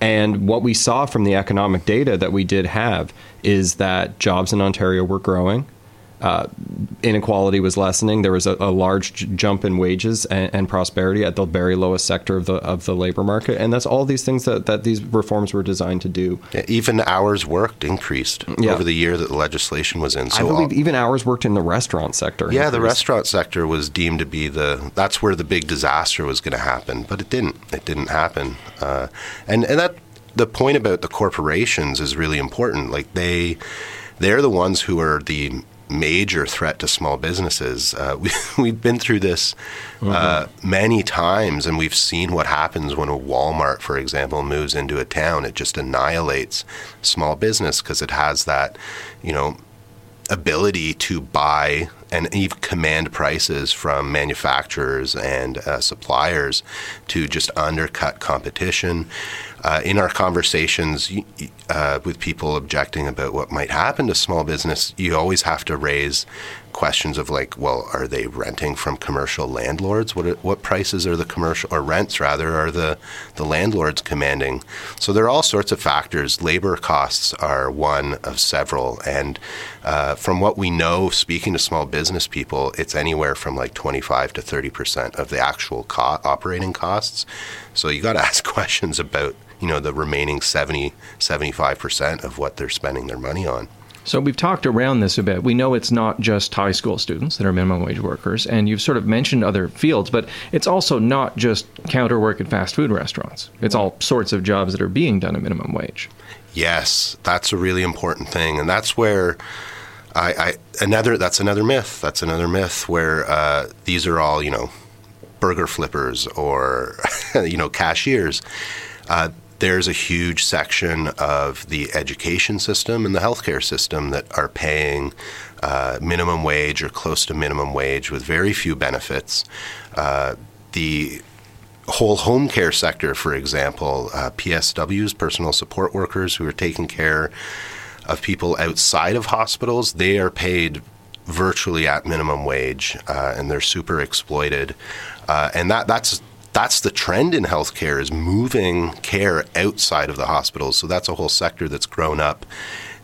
And what we saw from the economic data that we did have is that jobs in Ontario were growing. Uh, inequality was lessening. There was a, a large j- jump in wages and, and, prosperity at the very lowest sector of the of the labor market, and that's all these things that, that these reforms were designed to do. Yeah, even hours worked increased yeah. over the year that the legislation was in. So I believe all, even hours worked in the restaurant sector. Yeah, increased. the restaurant sector was deemed to be the that's where the big disaster was going to happen, but it didn't. It didn't happen, uh, and and that the point about the corporations is really important. Like they they're the ones who are the major threat to small businesses. Uh, [LAUGHS] we, we've been through this uh, mm-hmm. many times, and we've seen what happens when a Walmart, for example, moves into a town. It just annihilates small business because it has that, you know, ability to buy and even command prices from manufacturers and uh, suppliers to just undercut competition uh, in our conversations uh, with people objecting about what might happen to small business, you always have to raise questions of like, well, are they renting from commercial landlords? What what prices are the commercial or rents rather are the the landlords commanding? So there are all sorts of factors. Labor costs are one of several, and uh, from what we know, speaking to small business people, it's anywhere from like twenty five to thirty percent of the actual co- operating costs. So you got to [LAUGHS] ask questions about you know the remaining 70 75% of what they're spending their money on so we've talked around this a bit. We know it's not just high school students that are minimum wage workers, and you've sort of mentioned other fields, but it's also not just counter work at fast food restaurants. It's all sorts of jobs that are being done at minimum wage. Yes, that's a really important thing, and that's where I, I another that's another myth. That's another myth where uh, these are all you know burger flippers or [LAUGHS] you know cashiers. Uh, there's a huge section of the education system and the healthcare system that are paying uh, minimum wage or close to minimum wage with very few benefits. Uh, the whole home care sector, for example, uh, PSWs, personal support workers who are taking care of people outside of hospitals, they are paid virtually at minimum wage uh, and they're super exploited. Uh, and that, that's that's the trend in healthcare is moving care outside of the hospitals. So that's a whole sector that's grown up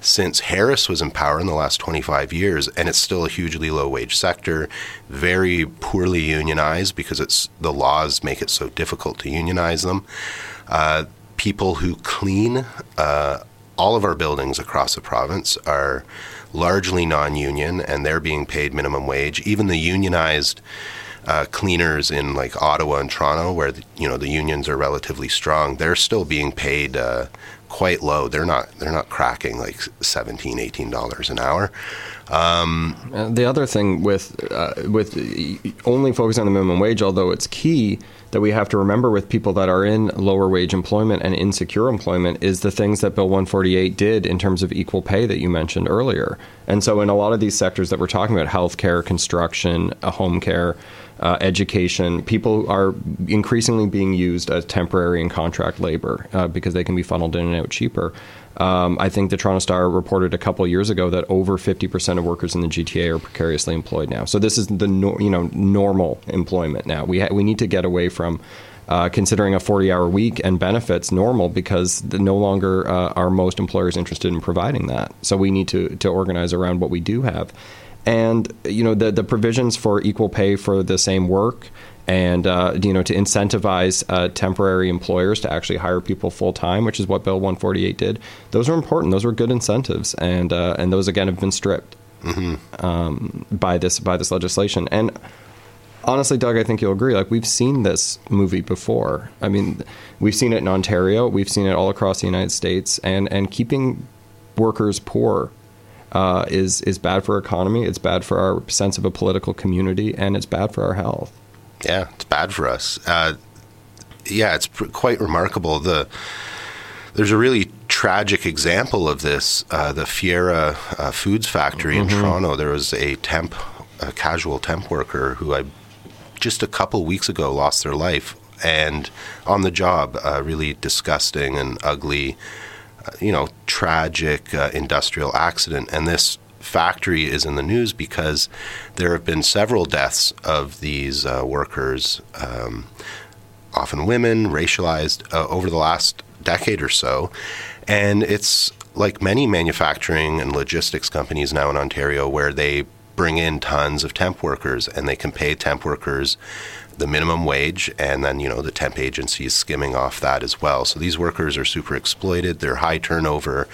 since Harris was in power in the last 25 years, and it's still a hugely low wage sector, very poorly unionized because it's the laws make it so difficult to unionize them. Uh, people who clean uh, all of our buildings across the province are largely non-union, and they're being paid minimum wage. Even the unionized uh, cleaners in like Ottawa and Toronto, where the, you know the unions are relatively strong, they're still being paid uh, quite low. They're not they're not cracking like 17 18 dollars an hour. Um, the other thing with uh, with only focusing on the minimum wage, although it's key that we have to remember with people that are in lower wage employment and insecure employment is the things that Bill 148 did in terms of equal pay that you mentioned earlier. And so, in a lot of these sectors that we're talking about, healthcare, construction, uh, home care uh, education, people are increasingly being used as temporary and contract labor uh, because they can be funneled in and out cheaper. Um, I think the Toronto Star reported a couple years ago that over 50% of workers in the GTA are precariously employed now. So this is the no, you know normal employment now. We ha- we need to get away from uh, considering a 40 hour week and benefits normal because no longer uh, are most employers interested in providing that. So we need to, to organize around what we do have. And you know the the provisions for equal pay for the same work and uh, you know to incentivize uh, temporary employers to actually hire people full time, which is what Bill 148 did. Those are important. Those were good incentives, and uh, and those again have been stripped um, by this by this legislation. And honestly, Doug, I think you'll agree. Like we've seen this movie before. I mean, we've seen it in Ontario. We've seen it all across the United States, and and keeping workers poor. Uh, is is bad for our economy. It's bad for our sense of a political community, and it's bad for our health. Yeah, it's bad for us. Uh, yeah, it's pr- quite remarkable. The there's a really tragic example of this. Uh, the Fiera uh, Foods factory in Toronto. There was a temp, a casual temp worker who I just a couple weeks ago lost their life, and on the job, a really disgusting and ugly, uh, you know, tragic uh, industrial accident. And this factory is in the news because there have been several deaths of these uh, workers, um, often women, racialized, uh, over the last decade or so. And it's like many manufacturing and logistics companies now in Ontario where they bring in tons of temp workers and they can pay temp workers the minimum wage and then you know the temp agency is skimming off that as well. So these workers are super exploited. They're high turnover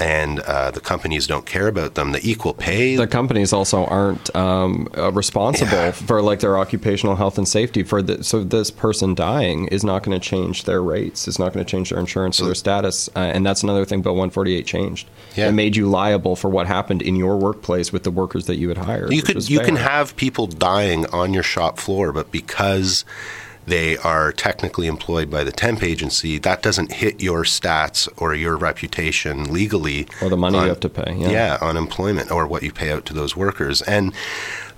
and uh, the companies don't care about them the equal pay the companies also aren't um, uh, responsible Yeah. for like their occupational health and safety for the, so this person dying is not going to change their rates it's not going to change their insurance or their status uh, and that's another thing bill 148 changed Yeah. it made you liable for what happened in your workplace with the workers that you had hired You could you fair. can have people dying on your shop floor, but because they are technically employed by the temp agency, that doesn't hit your stats or your reputation legally, or the money on- you have to pay yeah. yeah, on employment or what you pay out to those workers. And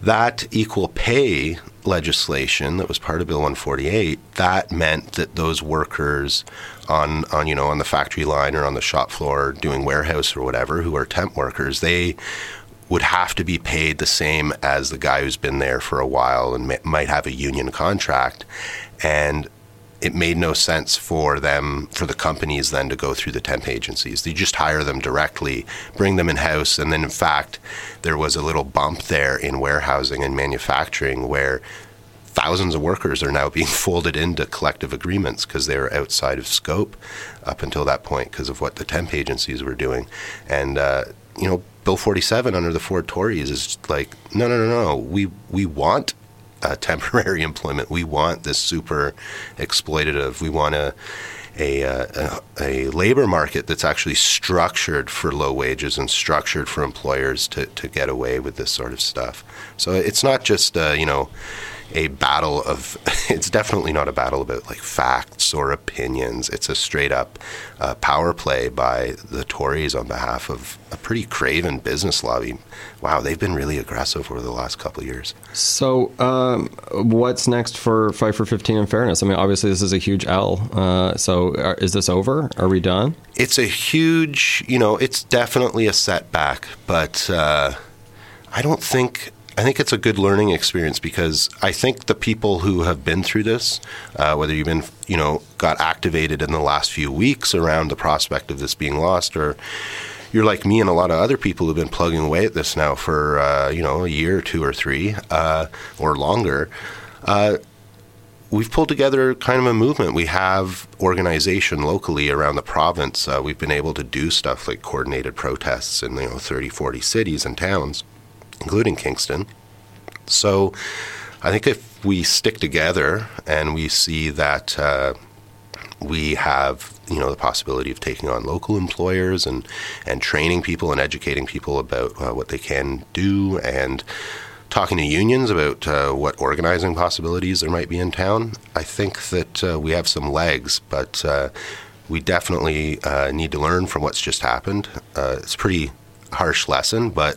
that equal pay legislation that was part of Bill 148, that meant that those workers on on you know on the factory line or on the shop floor doing warehouse or whatever who are temp workers, they would have to be paid the same as the guy who's been there for a while and ma- might have a union contract. And it made no sense for them for the companies then to go through the temp agencies. They just hire them directly bring them in house and then in fact there was a little bump there in warehousing and manufacturing where thousands of workers are now being [LAUGHS] folded into collective agreements because they were outside of scope up until that point because of what the temp agencies were doing. And uh, you know bill 47 under the ford tories is like no no no no we we want uh, [LAUGHS] temporary employment. We want this super exploitative. We want a a, uh, a a labor market that's actually structured for low wages and structured for employers to, to get away with this sort of stuff. So it's not just uh, you know a battle of [LAUGHS] it's definitely not a battle about like facts or opinions. It's a straight up uh, power play by the Tories on behalf of a pretty craven business lobby. Wow, they've been really aggressive over the last couple of years. So, um, what's next for Fight for 15 and Fairness? I mean, obviously, this is a huge L. Uh, so, are, is this over? Are we done? it's a huge, you know, it's definitely a setback, but uh, I don't think. I think it's a good learning experience because I think the people who have been through this, uh, whether you've been, you know, got activated in the last few weeks around the prospect of this being lost, or you're like me and a lot of other people who've been plugging away at this now for, uh, you know, a year, two or three, uh, or longer. Uh, we've pulled together kind of a movement. We have organization locally around the province. Uh, we've been able to do stuff like coordinated protests in you know 30, 40 cities and towns, including Kingston. So I think if we stick together and we see that uh, we have you know the possibility of taking on local employers and and training people and educating people about uh, what they can do and talking to unions about uh, what organizing possibilities there might be in town. I think that uh, we have some legs, but uh, we definitely uh, need to learn from what's just happened. Uh, it's a pretty harsh lesson, but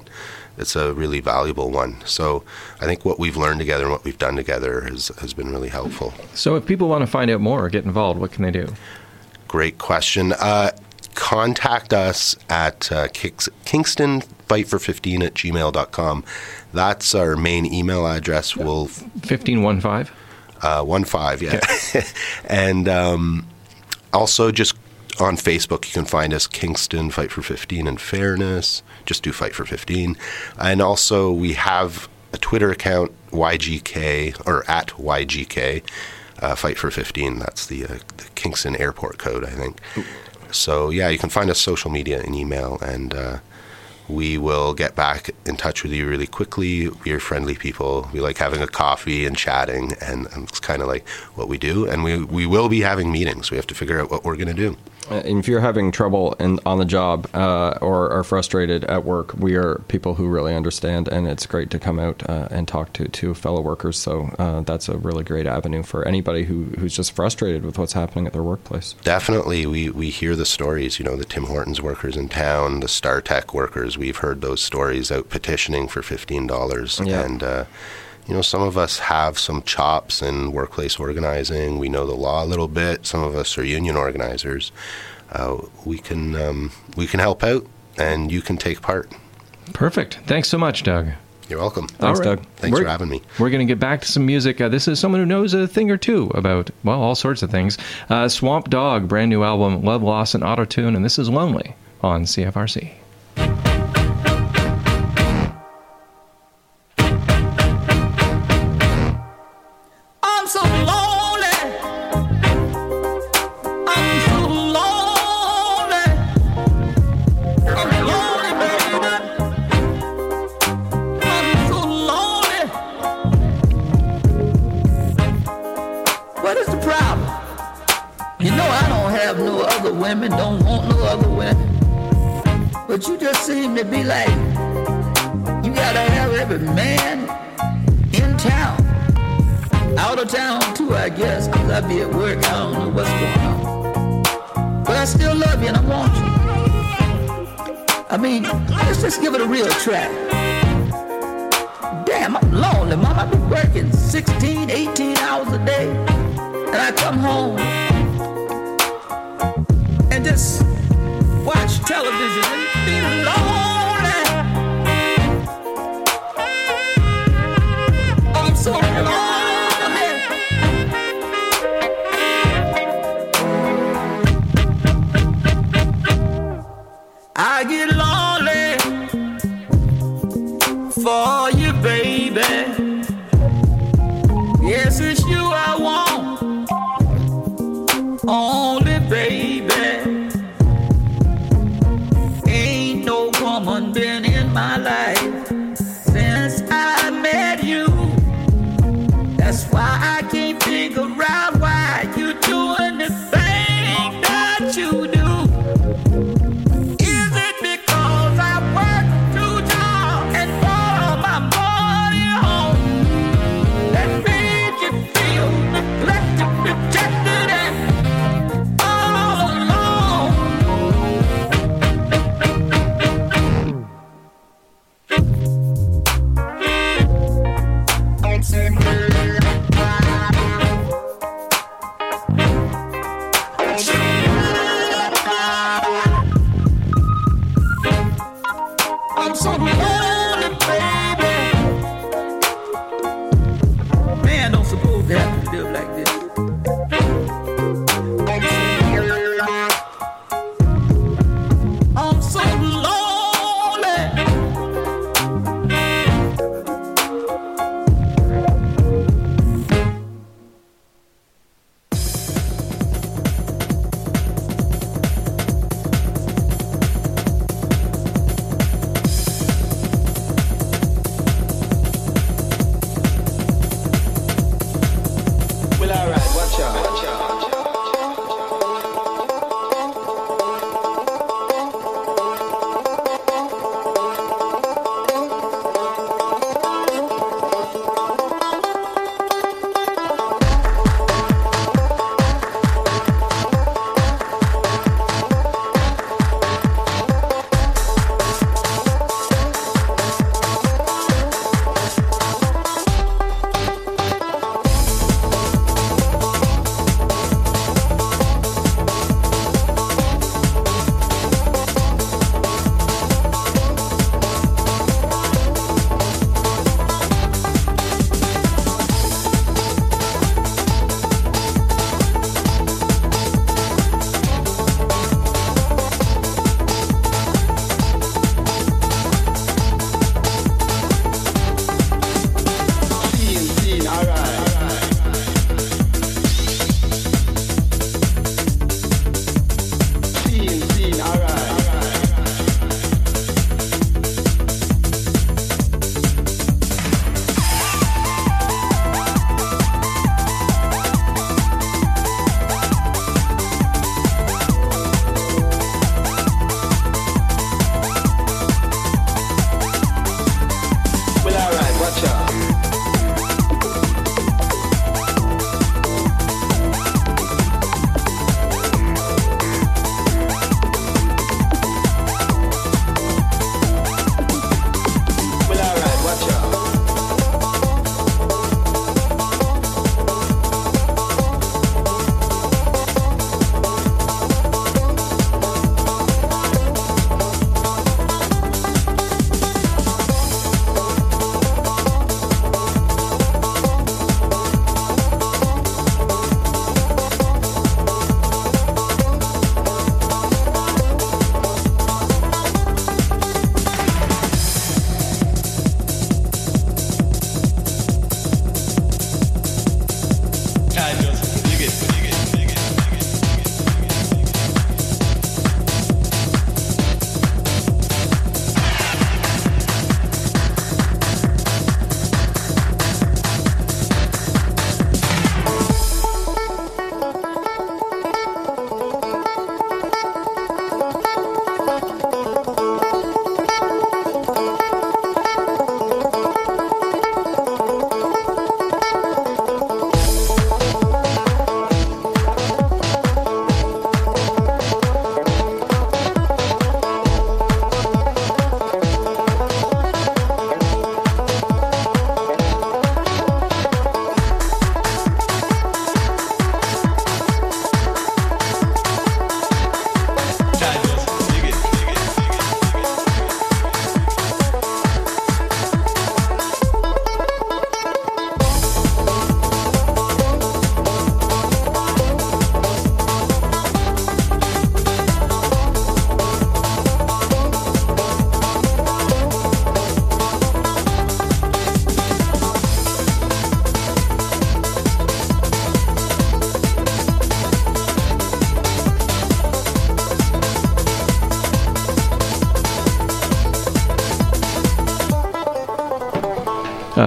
it's a really valuable one. So I think what we've learned together and what we've done together has, has been really helpful. So if people want to find out more or get involved, what can they do? Great question. Uh, contact us at uh, Kings- Kingston Fight for 15 at gmail.com. That's our main email address. We'll 1515? uh, one five, yeah. [LAUGHS] and um, also just on Facebook, you can find us Kingston Fight for 15 and Fairness. Just do Fight for 15. And also, we have a Twitter account, YGK, or at YGK, uh, Fight for 15. That's the, uh, the Kingston Airport code, I think. So, yeah, you can find us social media and email, and uh, we will get back in touch with you really quickly. We're friendly people. We like having a coffee and chatting, and, and it's kind of like what we do. And we, we will be having meetings. We have to figure out what we're going to do. Uh, if you're having trouble in, on the job uh, or are frustrated at work, we are people who really understand, and it's great to come out uh, and talk to, to fellow workers. So uh, that's a really great avenue for anybody who, who's just frustrated with what's happening at their workplace. Definitely, we, we hear the stories. You know, the Tim Hortons workers in town, the StarTek workers. We've heard those stories out petitioning for fifteen dollars, Yeah. and uh, you know, some of us have some chops in workplace organizing. We know the law a little bit. Some of us are union organizers. Uh, we can um, we can help out, and you can take part. Perfect. Thanks so much, Doug. You're welcome. All right. Thanks We're- for having me. We're going to get back to some music. Uh, this is someone who knows a thing or two about, well, all sorts of things. Uh, Swamp Dogg, brand new album, Love, Loss, and Auto Tune, and this is Lonely on CFRC.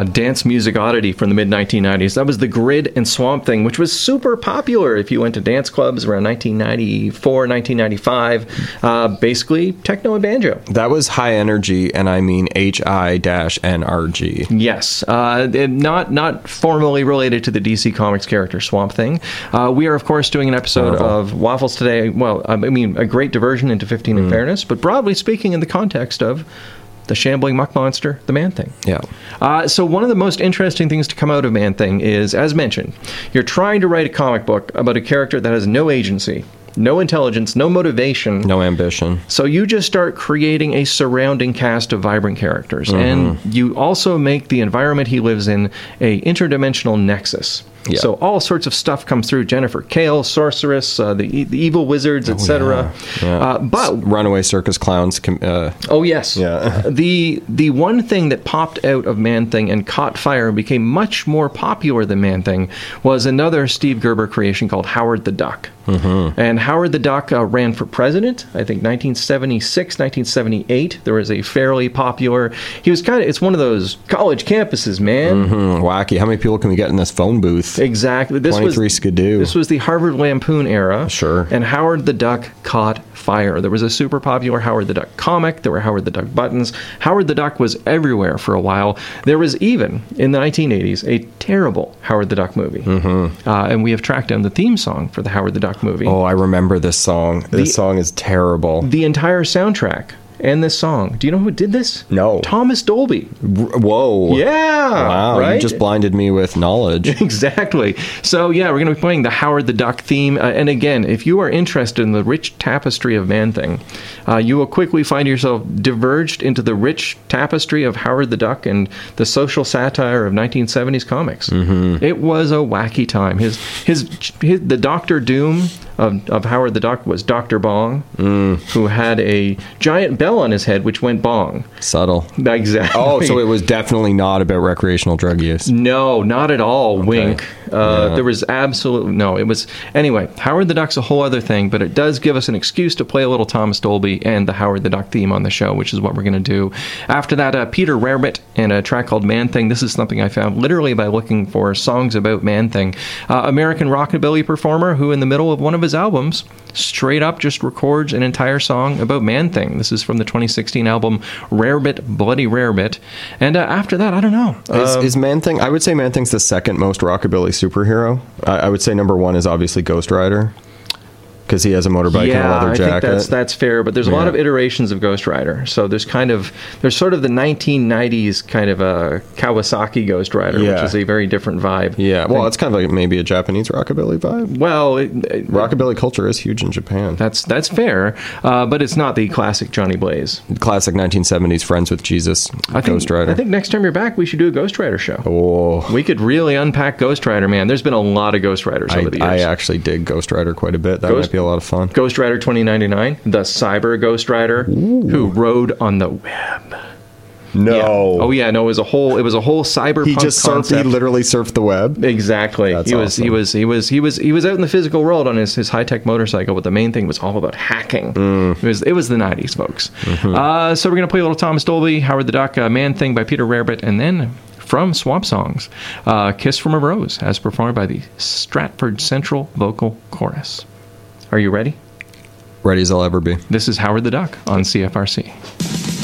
Dance music oddity from the mid 1990s. That was the Grid and Swamp Thing, which was super popular if you went to dance clubs around 1994, 1995. Uh, basically, techno and banjo. That was high energy, and I mean H I dash N R G. Yes, uh, not not formally related to the DC Comics character Swamp Thing. Uh, we are, of course, doing an episode Marvel. of Waffles today. Well, I mean, a great diversion into 15 Mm. in fairness, but broadly speaking, in the context of the shambling muck monster, the Man Thing. Yeah. Uh, so one of the most interesting things to come out of Man Thing is, as mentioned, you're trying to write a comic book about a character that has no agency, no intelligence, no motivation, No ambition. so you just start creating a surrounding cast of vibrant characters, Mm-hmm. and you also make the environment he lives in a interdimensional nexus. Yeah. So all sorts of stuff comes through. Jennifer Kale, sorceress, uh, the, e- the evil wizards, etc. Oh, Yeah. Uh, but Runaway circus clowns. com- Uh, Oh yes. Yeah. [LAUGHS] the the one thing that popped out of Man Thing and caught fire and became much more popular than Man Thing was another Steve Gerber creation called Howard the Duck. Mm-hmm. And Howard the Duck uh, ran for president. I think 1976, 1978. There was a fairly popular. He was kind of. It's one of those college campuses, man. hmm, wacky. How many people can we get in this phone booth? Exactly. This 23 was skidoo. This was the Harvard Lampoon era. Sure. And Howard the Duck caught fire. There was a super popular Howard the Duck comic. There were Howard the Duck buttons. Howard the Duck was everywhere for a while. There was even in the 1980s a terrible Howard the Duck movie. Mm-hmm. Uh, and we have tracked down the theme song for the Howard the Duck movie. Oh, I remember this song. This The- song is terrible. The entire soundtrack and this song. Do you know who did this? No. Thomas Dolby. R- Whoa. Yeah. Wow. Right? You just blinded me with knowledge. [LAUGHS] Exactly. So yeah, we're going to be playing the Howard the Duck theme. Uh, and again, if you are interested in the rich tapestry of Man Thing, uh, you will quickly find yourself diverged into the rich tapestry of Howard the Duck and the social satire of 1970s comics. Mm-hmm. It was a wacky time. His his, his the Doctor Doom of, of Howard the Duck was Doctor Bong, who had a giant bell on his head which went bong. Subtle. Exactly. Oh, so it was definitely not about recreational drug use. No, not at all. Wink. Uh, Yeah. There was absolutely no. It was anyway. Howard the Duck's a whole other thing, but it does give us an excuse to play a little Thomas Dolby and the Howard the Duck theme on the show, which is what we're going to do. After that, uh, Peter Rarebit and a track called Man Thing. This is something I found literally by looking for songs about Man Thing. Uh, American rockabilly performer who, in the middle of one of his albums, straight up just records an entire song about Man Thing. This is from the 2016 album Rarebit, Bloody Rarebit. And uh, after that, I don't know. Is, Um, is Man Thing? I would say Man Thing's the second most rockabilly superhero. I, I would say number one is obviously Ghost Rider because he has a motorbike and a yeah, leather I think that's that's fair, but there's a lot of iterations of Ghost Rider. So there's kind of there's sort of the 1990s kind of a Kawasaki Ghost Rider, Yeah. which is a very different vibe. yeah, well, it's kind of like maybe a Japanese rockabilly vibe. well, it, it- Rockabilly culture is huge in Japan. that's that's fair, uh, but it's not the classic Johnny Blaze. Classic 1970s Friends with Jesus I think, Ghost Rider. I think next time you're back, we should do a Ghost Rider show. oh, We could really unpack Ghost Rider, man. There's been a lot of Ghost Riders I, over the years. I actually dig Ghost Rider quite a bit. That Ghost- be a lot of fun. Ghost Rider 2099, the Cyber Ghost Rider, who rode on the web. No. Yeah. Oh yeah, no, it was a whole it was a whole cyberpunk He just surfed. concept. He literally surfed the web. Exactly. That's he was he was he was he was he was out in the physical world on his, his high tech motorcycle, but the main thing was all about hacking. Mm. It was it was the nineties, folks. Mm-hmm. Uh, so we're gonna play a little Thomas Dolby, Howard the Duck, uh, Man Thing by Peter Rarebit, and then from Swamp Songs, uh, Kiss from a Rose, as performed by the Stratford Central Vocal Chorus. Are you ready? Ready as I'll ever be. This is Howard the Duck on CFRC.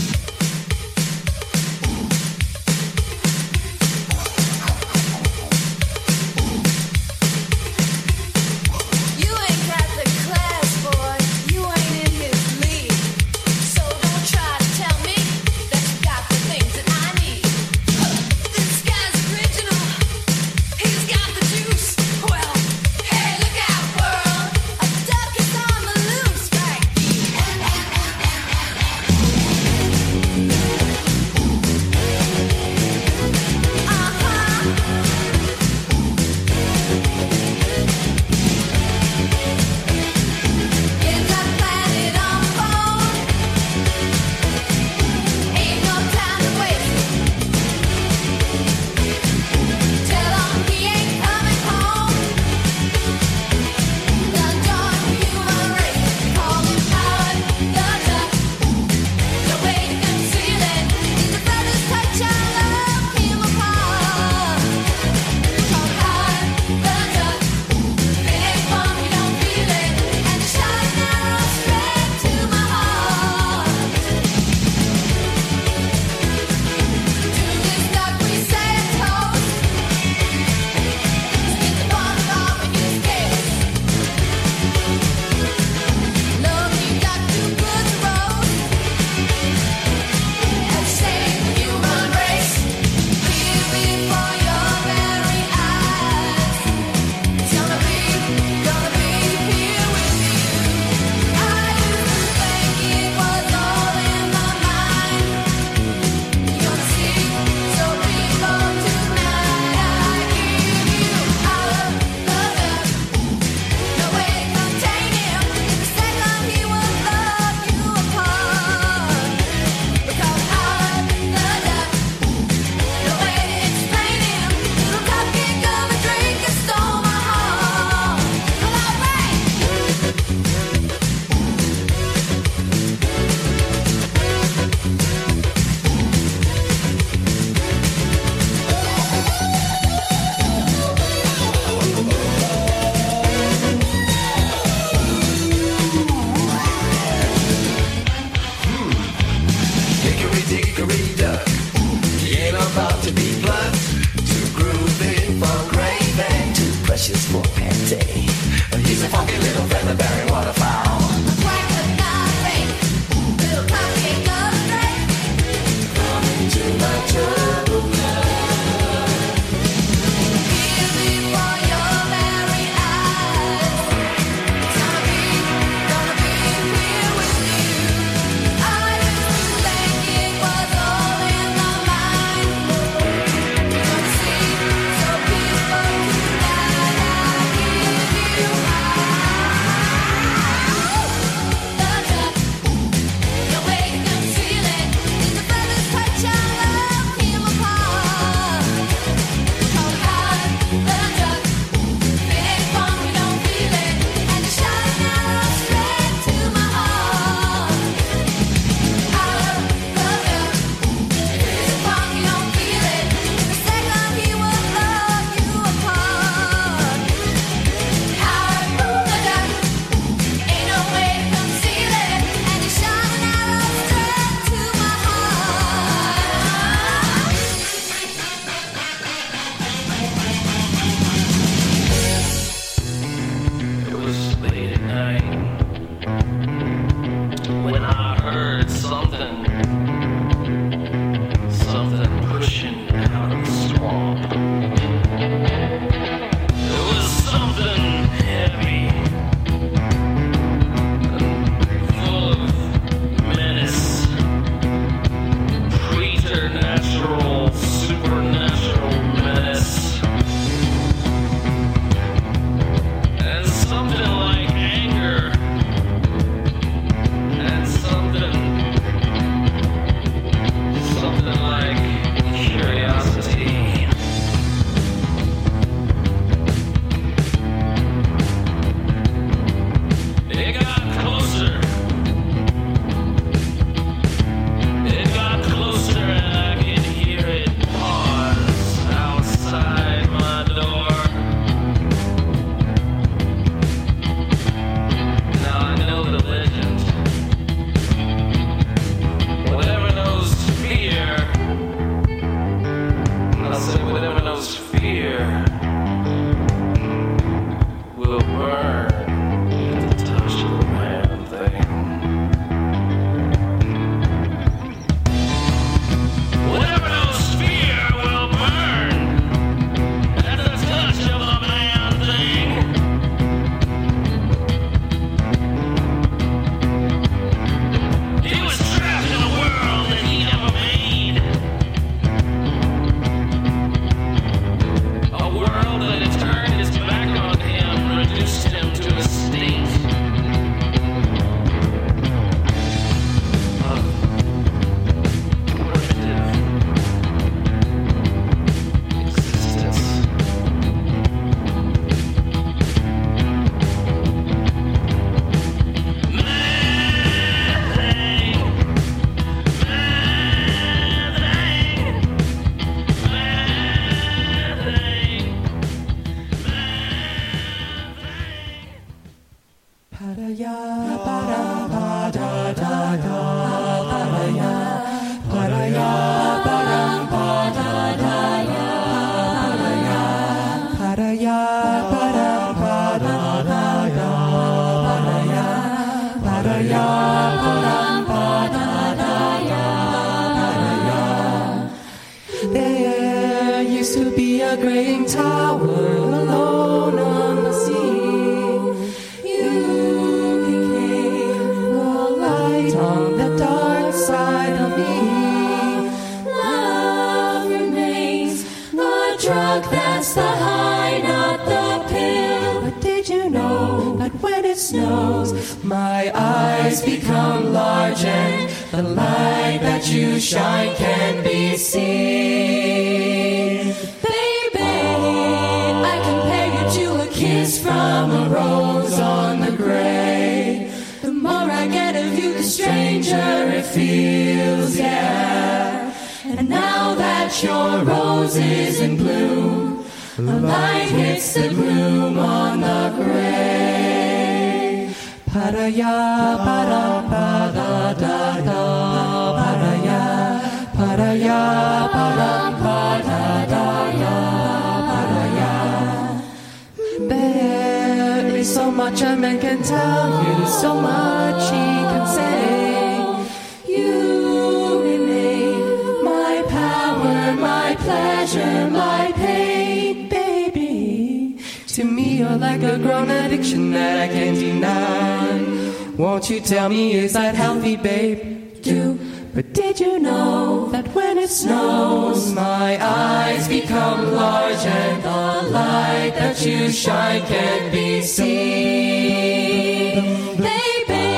Pleasure, my pain, baby. To me, you're like a grown addiction that I can't deny. Won't you tell me, is that healthy, babe? Do. But did you know that when it snows, my eyes become large and the light that you shine can't be seen? Baby,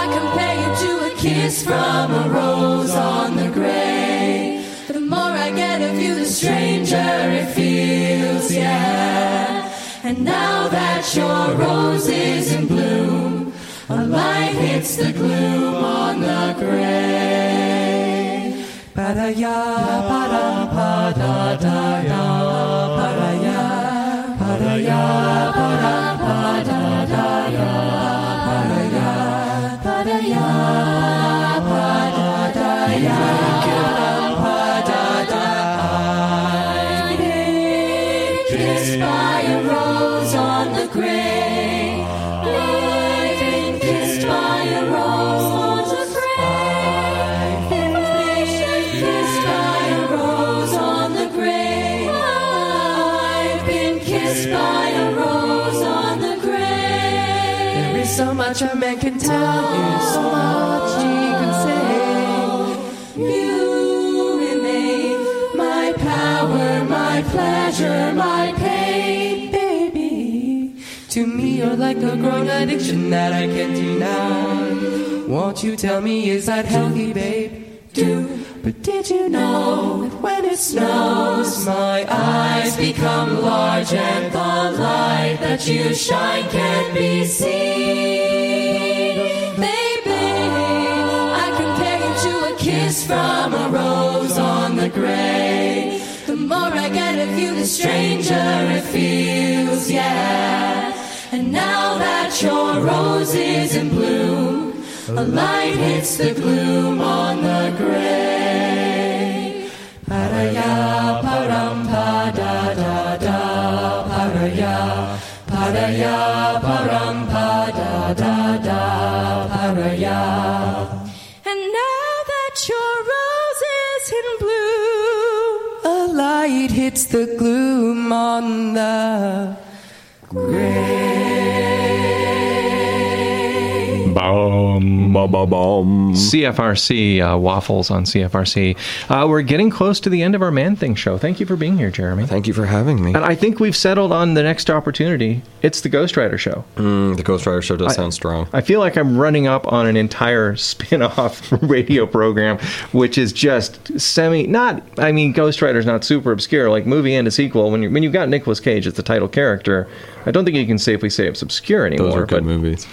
I compare you to a kiss from a rose on the it feels, yeah. And now that your rose is in bloom, a light hits the gloom on the grave. Paraya, para, much a man can tell you, so much he can say. You remain my power, my pleasure, my pain, baby. To me, you're like a grown addiction that I can't deny. Won't you tell me, is that healthy, babe? But did you know that when it snows, my eyes become large and the light that you shine can't be seen? Baby, I compare you to a kiss from a rose on the grave. The more I get of you, the stranger it feels, yeah. And now that your rose is in bloom, a light hits the gloom on the grave. Paraya, param, pa, da, da, da, paraya, da, paraya, param, pa, da, da, da, paraya. And now that your rose is in bloom, A light hits the gloom on the Bum, bum, bum, bum. CFRC uh, waffles on CFRC. Uh, we're getting close to the end of our Man Thing show. Thank you for being here, Jeremy. Thank you for having me. And I think we've settled on the next opportunity. It's the Ghost Rider show. Mm, the Ghost Rider show does I- sound strong. I feel like I'm running up on an entire [LAUGHS] spin-off [LAUGHS] radio program, which is just semi not. I mean, Ghost Rider's not super obscure, like movie and a sequel. When you when you've got Nicolas Cage as the title character, I don't think you can safely say it's obscure anymore. Those are good but, movies.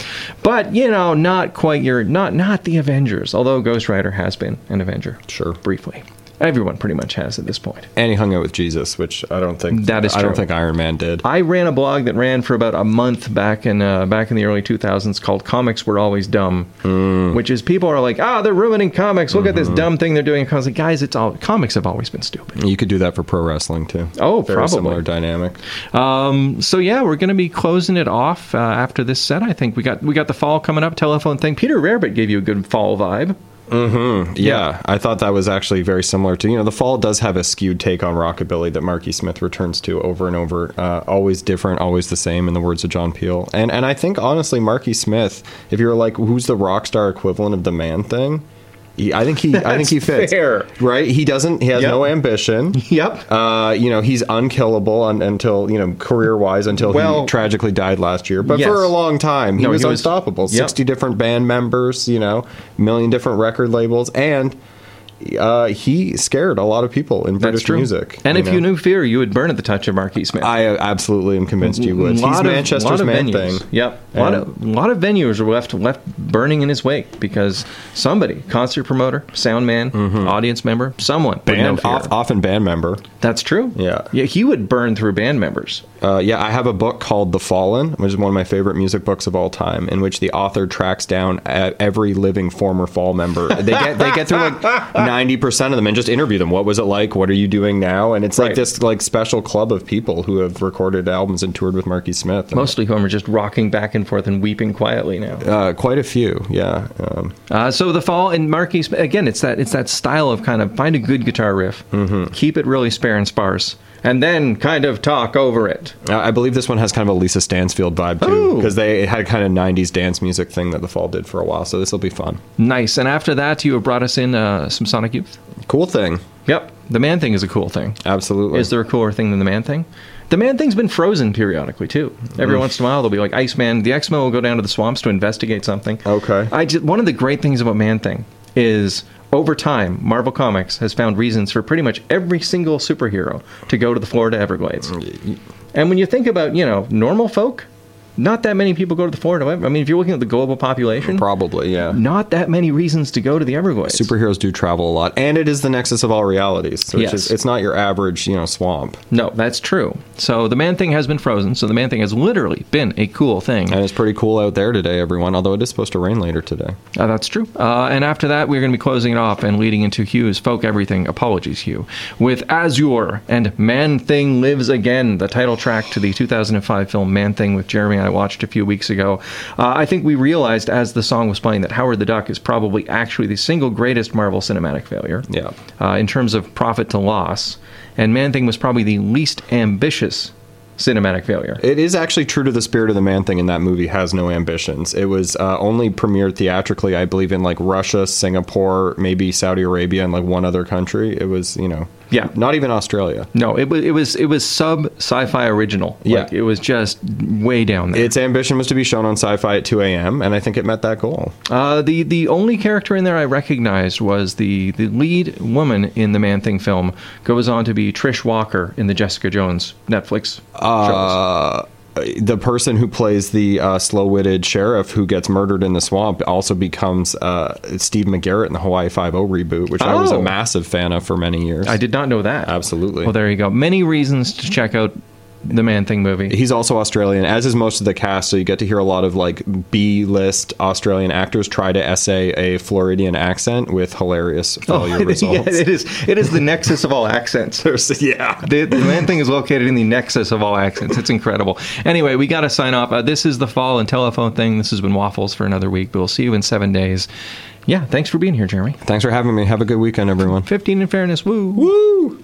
but you know, not quite your not not the Avengers. Although Ghost Rider has been an Avenger, Sure. briefly. Everyone pretty much has at this point. And he hung out with Jesus, which I don't think That is I don't think Iron Man did. I ran a blog that ran for about a month back in uh, back in the early 2000s called "Comics Were Always Dumb," Mm. which is people are like, "Ah, they're ruining comics. Look at Mm-hmm. this dumb thing they're doing." I was like, "Guys, it's all comics have always been stupid." You could do that for pro wrestling too. Oh, Very probably. similar dynamic. Um, so yeah, we're going to be closing it off uh, after this set. I think we got we got the fall coming up. Telephone thing. Peter Rarebit gave you a good fall vibe. Yeah, I thought that was actually very similar to you know the fall does have a skewed take on rockabilly that Marky Smith returns to over and over. Uh, always different, always the same, in the words of John Peel. And and I think honestly, Marky Smith, if you were like, who's the rock star equivalent of the man thing? He, I think he, I think he That's fits. fair. Right? He doesn't. He has Yep. no ambition. Yep. Uh, you know, he's unkillable un, until you know career wise until Well- he tragically died last year. But Yes. for a long time, he No, was he was- unstoppable. Yep. Sixty different band members. You know, million different record labels, and uh, he scared a lot of people in British music. And if know. you knew fear, you would burn at the touch of Marquis Smith. I uh, absolutely am convinced you would. He's of- Manchester's man venues. thing. Yep, a lot of lot of venues were left left burning in his wake because somebody, concert promoter, sound man, audience member, someone, Mm-hmm. Band, often band member. That's true. Yeah. yeah, he would burn through band members. Uh, yeah, I have a book called The Fallen, which is one of my favorite music books of all time, in which the author tracks down every living former Fall member. They get they get through like [LAUGHS] ninety percent of them and just interview them. What was it like? What are you doing now? And it's Right. like this like special club of people who have recorded albums and toured with Marky Smith. Mostly whom are just rocking back and forth and weeping quietly now. uh, quite a few, yeah. Um, Uh, so the fall and Marquis again, it's that it's that style of kind of find a good guitar riff, Mm-hmm. keep it really spare and sparse, and then kind of talk over it. I believe this one has kind of a Lisa Stansfield vibe too, because they had a kind of '90s dance music thing that the Fall did for a while. So this will be fun. Nice. And after that, you have brought us in uh, some Sonic Youth. Cool thing, Yep, the man thing is a cool thing. absolutely. Is there a cooler thing than the man thing? The man thing's been frozen periodically too. Every once in a while, they'll be like Iceman. The X Men will go down to the swamps to investigate something. Okay. I just one of the great things about Man Thing is over time, Marvel Comics has found reasons for pretty much every single superhero to go to the Florida Everglades. Mm. And when you think about you know normal folk, not that many people go to the Florida. I mean, if you're looking at the global population, Probably, yeah. not that many reasons to go to the Everglades. Superheroes do travel a lot, and it is the nexus of all realities. So Yes. it's, just, it's not your average, you know, swamp, No, that's true. So the man thing has been frozen. So the man thing has literally been a cool thing. and it's pretty cool out there today, everyone. Although it is supposed to rain later today. Uh, that's true. Uh, and after that, we're going to be closing it off and leading into Hugh's Folk Everything Apologies, Hugh, with Azure and Man Thing Lives Again, the title track to the 2005 film Man Thing with Jeremy I watched a few weeks ago. Uh, I think we realized as the song was playing that Howard the Duck is probably actually the single greatest Marvel cinematic failure Yeah. uh, in terms of profit to loss. And Man Thing was probably the least ambitious cinematic failure. It is actually true to the spirit of the man thing in that movie has no ambitions. It was uh, only premiered theatrically, I believe, in like Russia, Singapore, maybe Saudi Arabia, and like one other country. It was, you know, Yeah. not even Australia. No, it was it was it was sub sci-fi original. Yeah. Like, it was just way down there. Its ambition was to be shown on Sci-Fi at 2 a.m., and I think it met that goal. Uh, the the only character in there I recognized was the the lead woman in the Man Thing film goes on to be Trish Walker in the Jessica Jones Netflix shows. Uh, the person who plays the uh, slow-witted sheriff who gets murdered in the swamp also becomes uh, Steve McGarrett in the Hawaii Five O reboot, which I was a Oh. massive fan of for many years. I did not know that. Absolutely. Well, there you go. Many reasons to check out the Man Thing movie. He's also Australian, as is most of the cast. So you get to hear a lot of like B-list Australian actors try to essay a Floridian accent with hilarious failure [LAUGHS] yeah, results. it is. It is the nexus of all accents. [LAUGHS] yeah, the, the Man Thing is located in the nexus of all accents. It's incredible. Anyway, we got to sign off. Uh, this is the fall and telephone thing. This has been Waffles for another week, but we'll see you in seven days. Yeah, thanks for being here, Jeremy. Thanks for having me. Have a good weekend, everyone. 15 in fairness. Woo. Woo.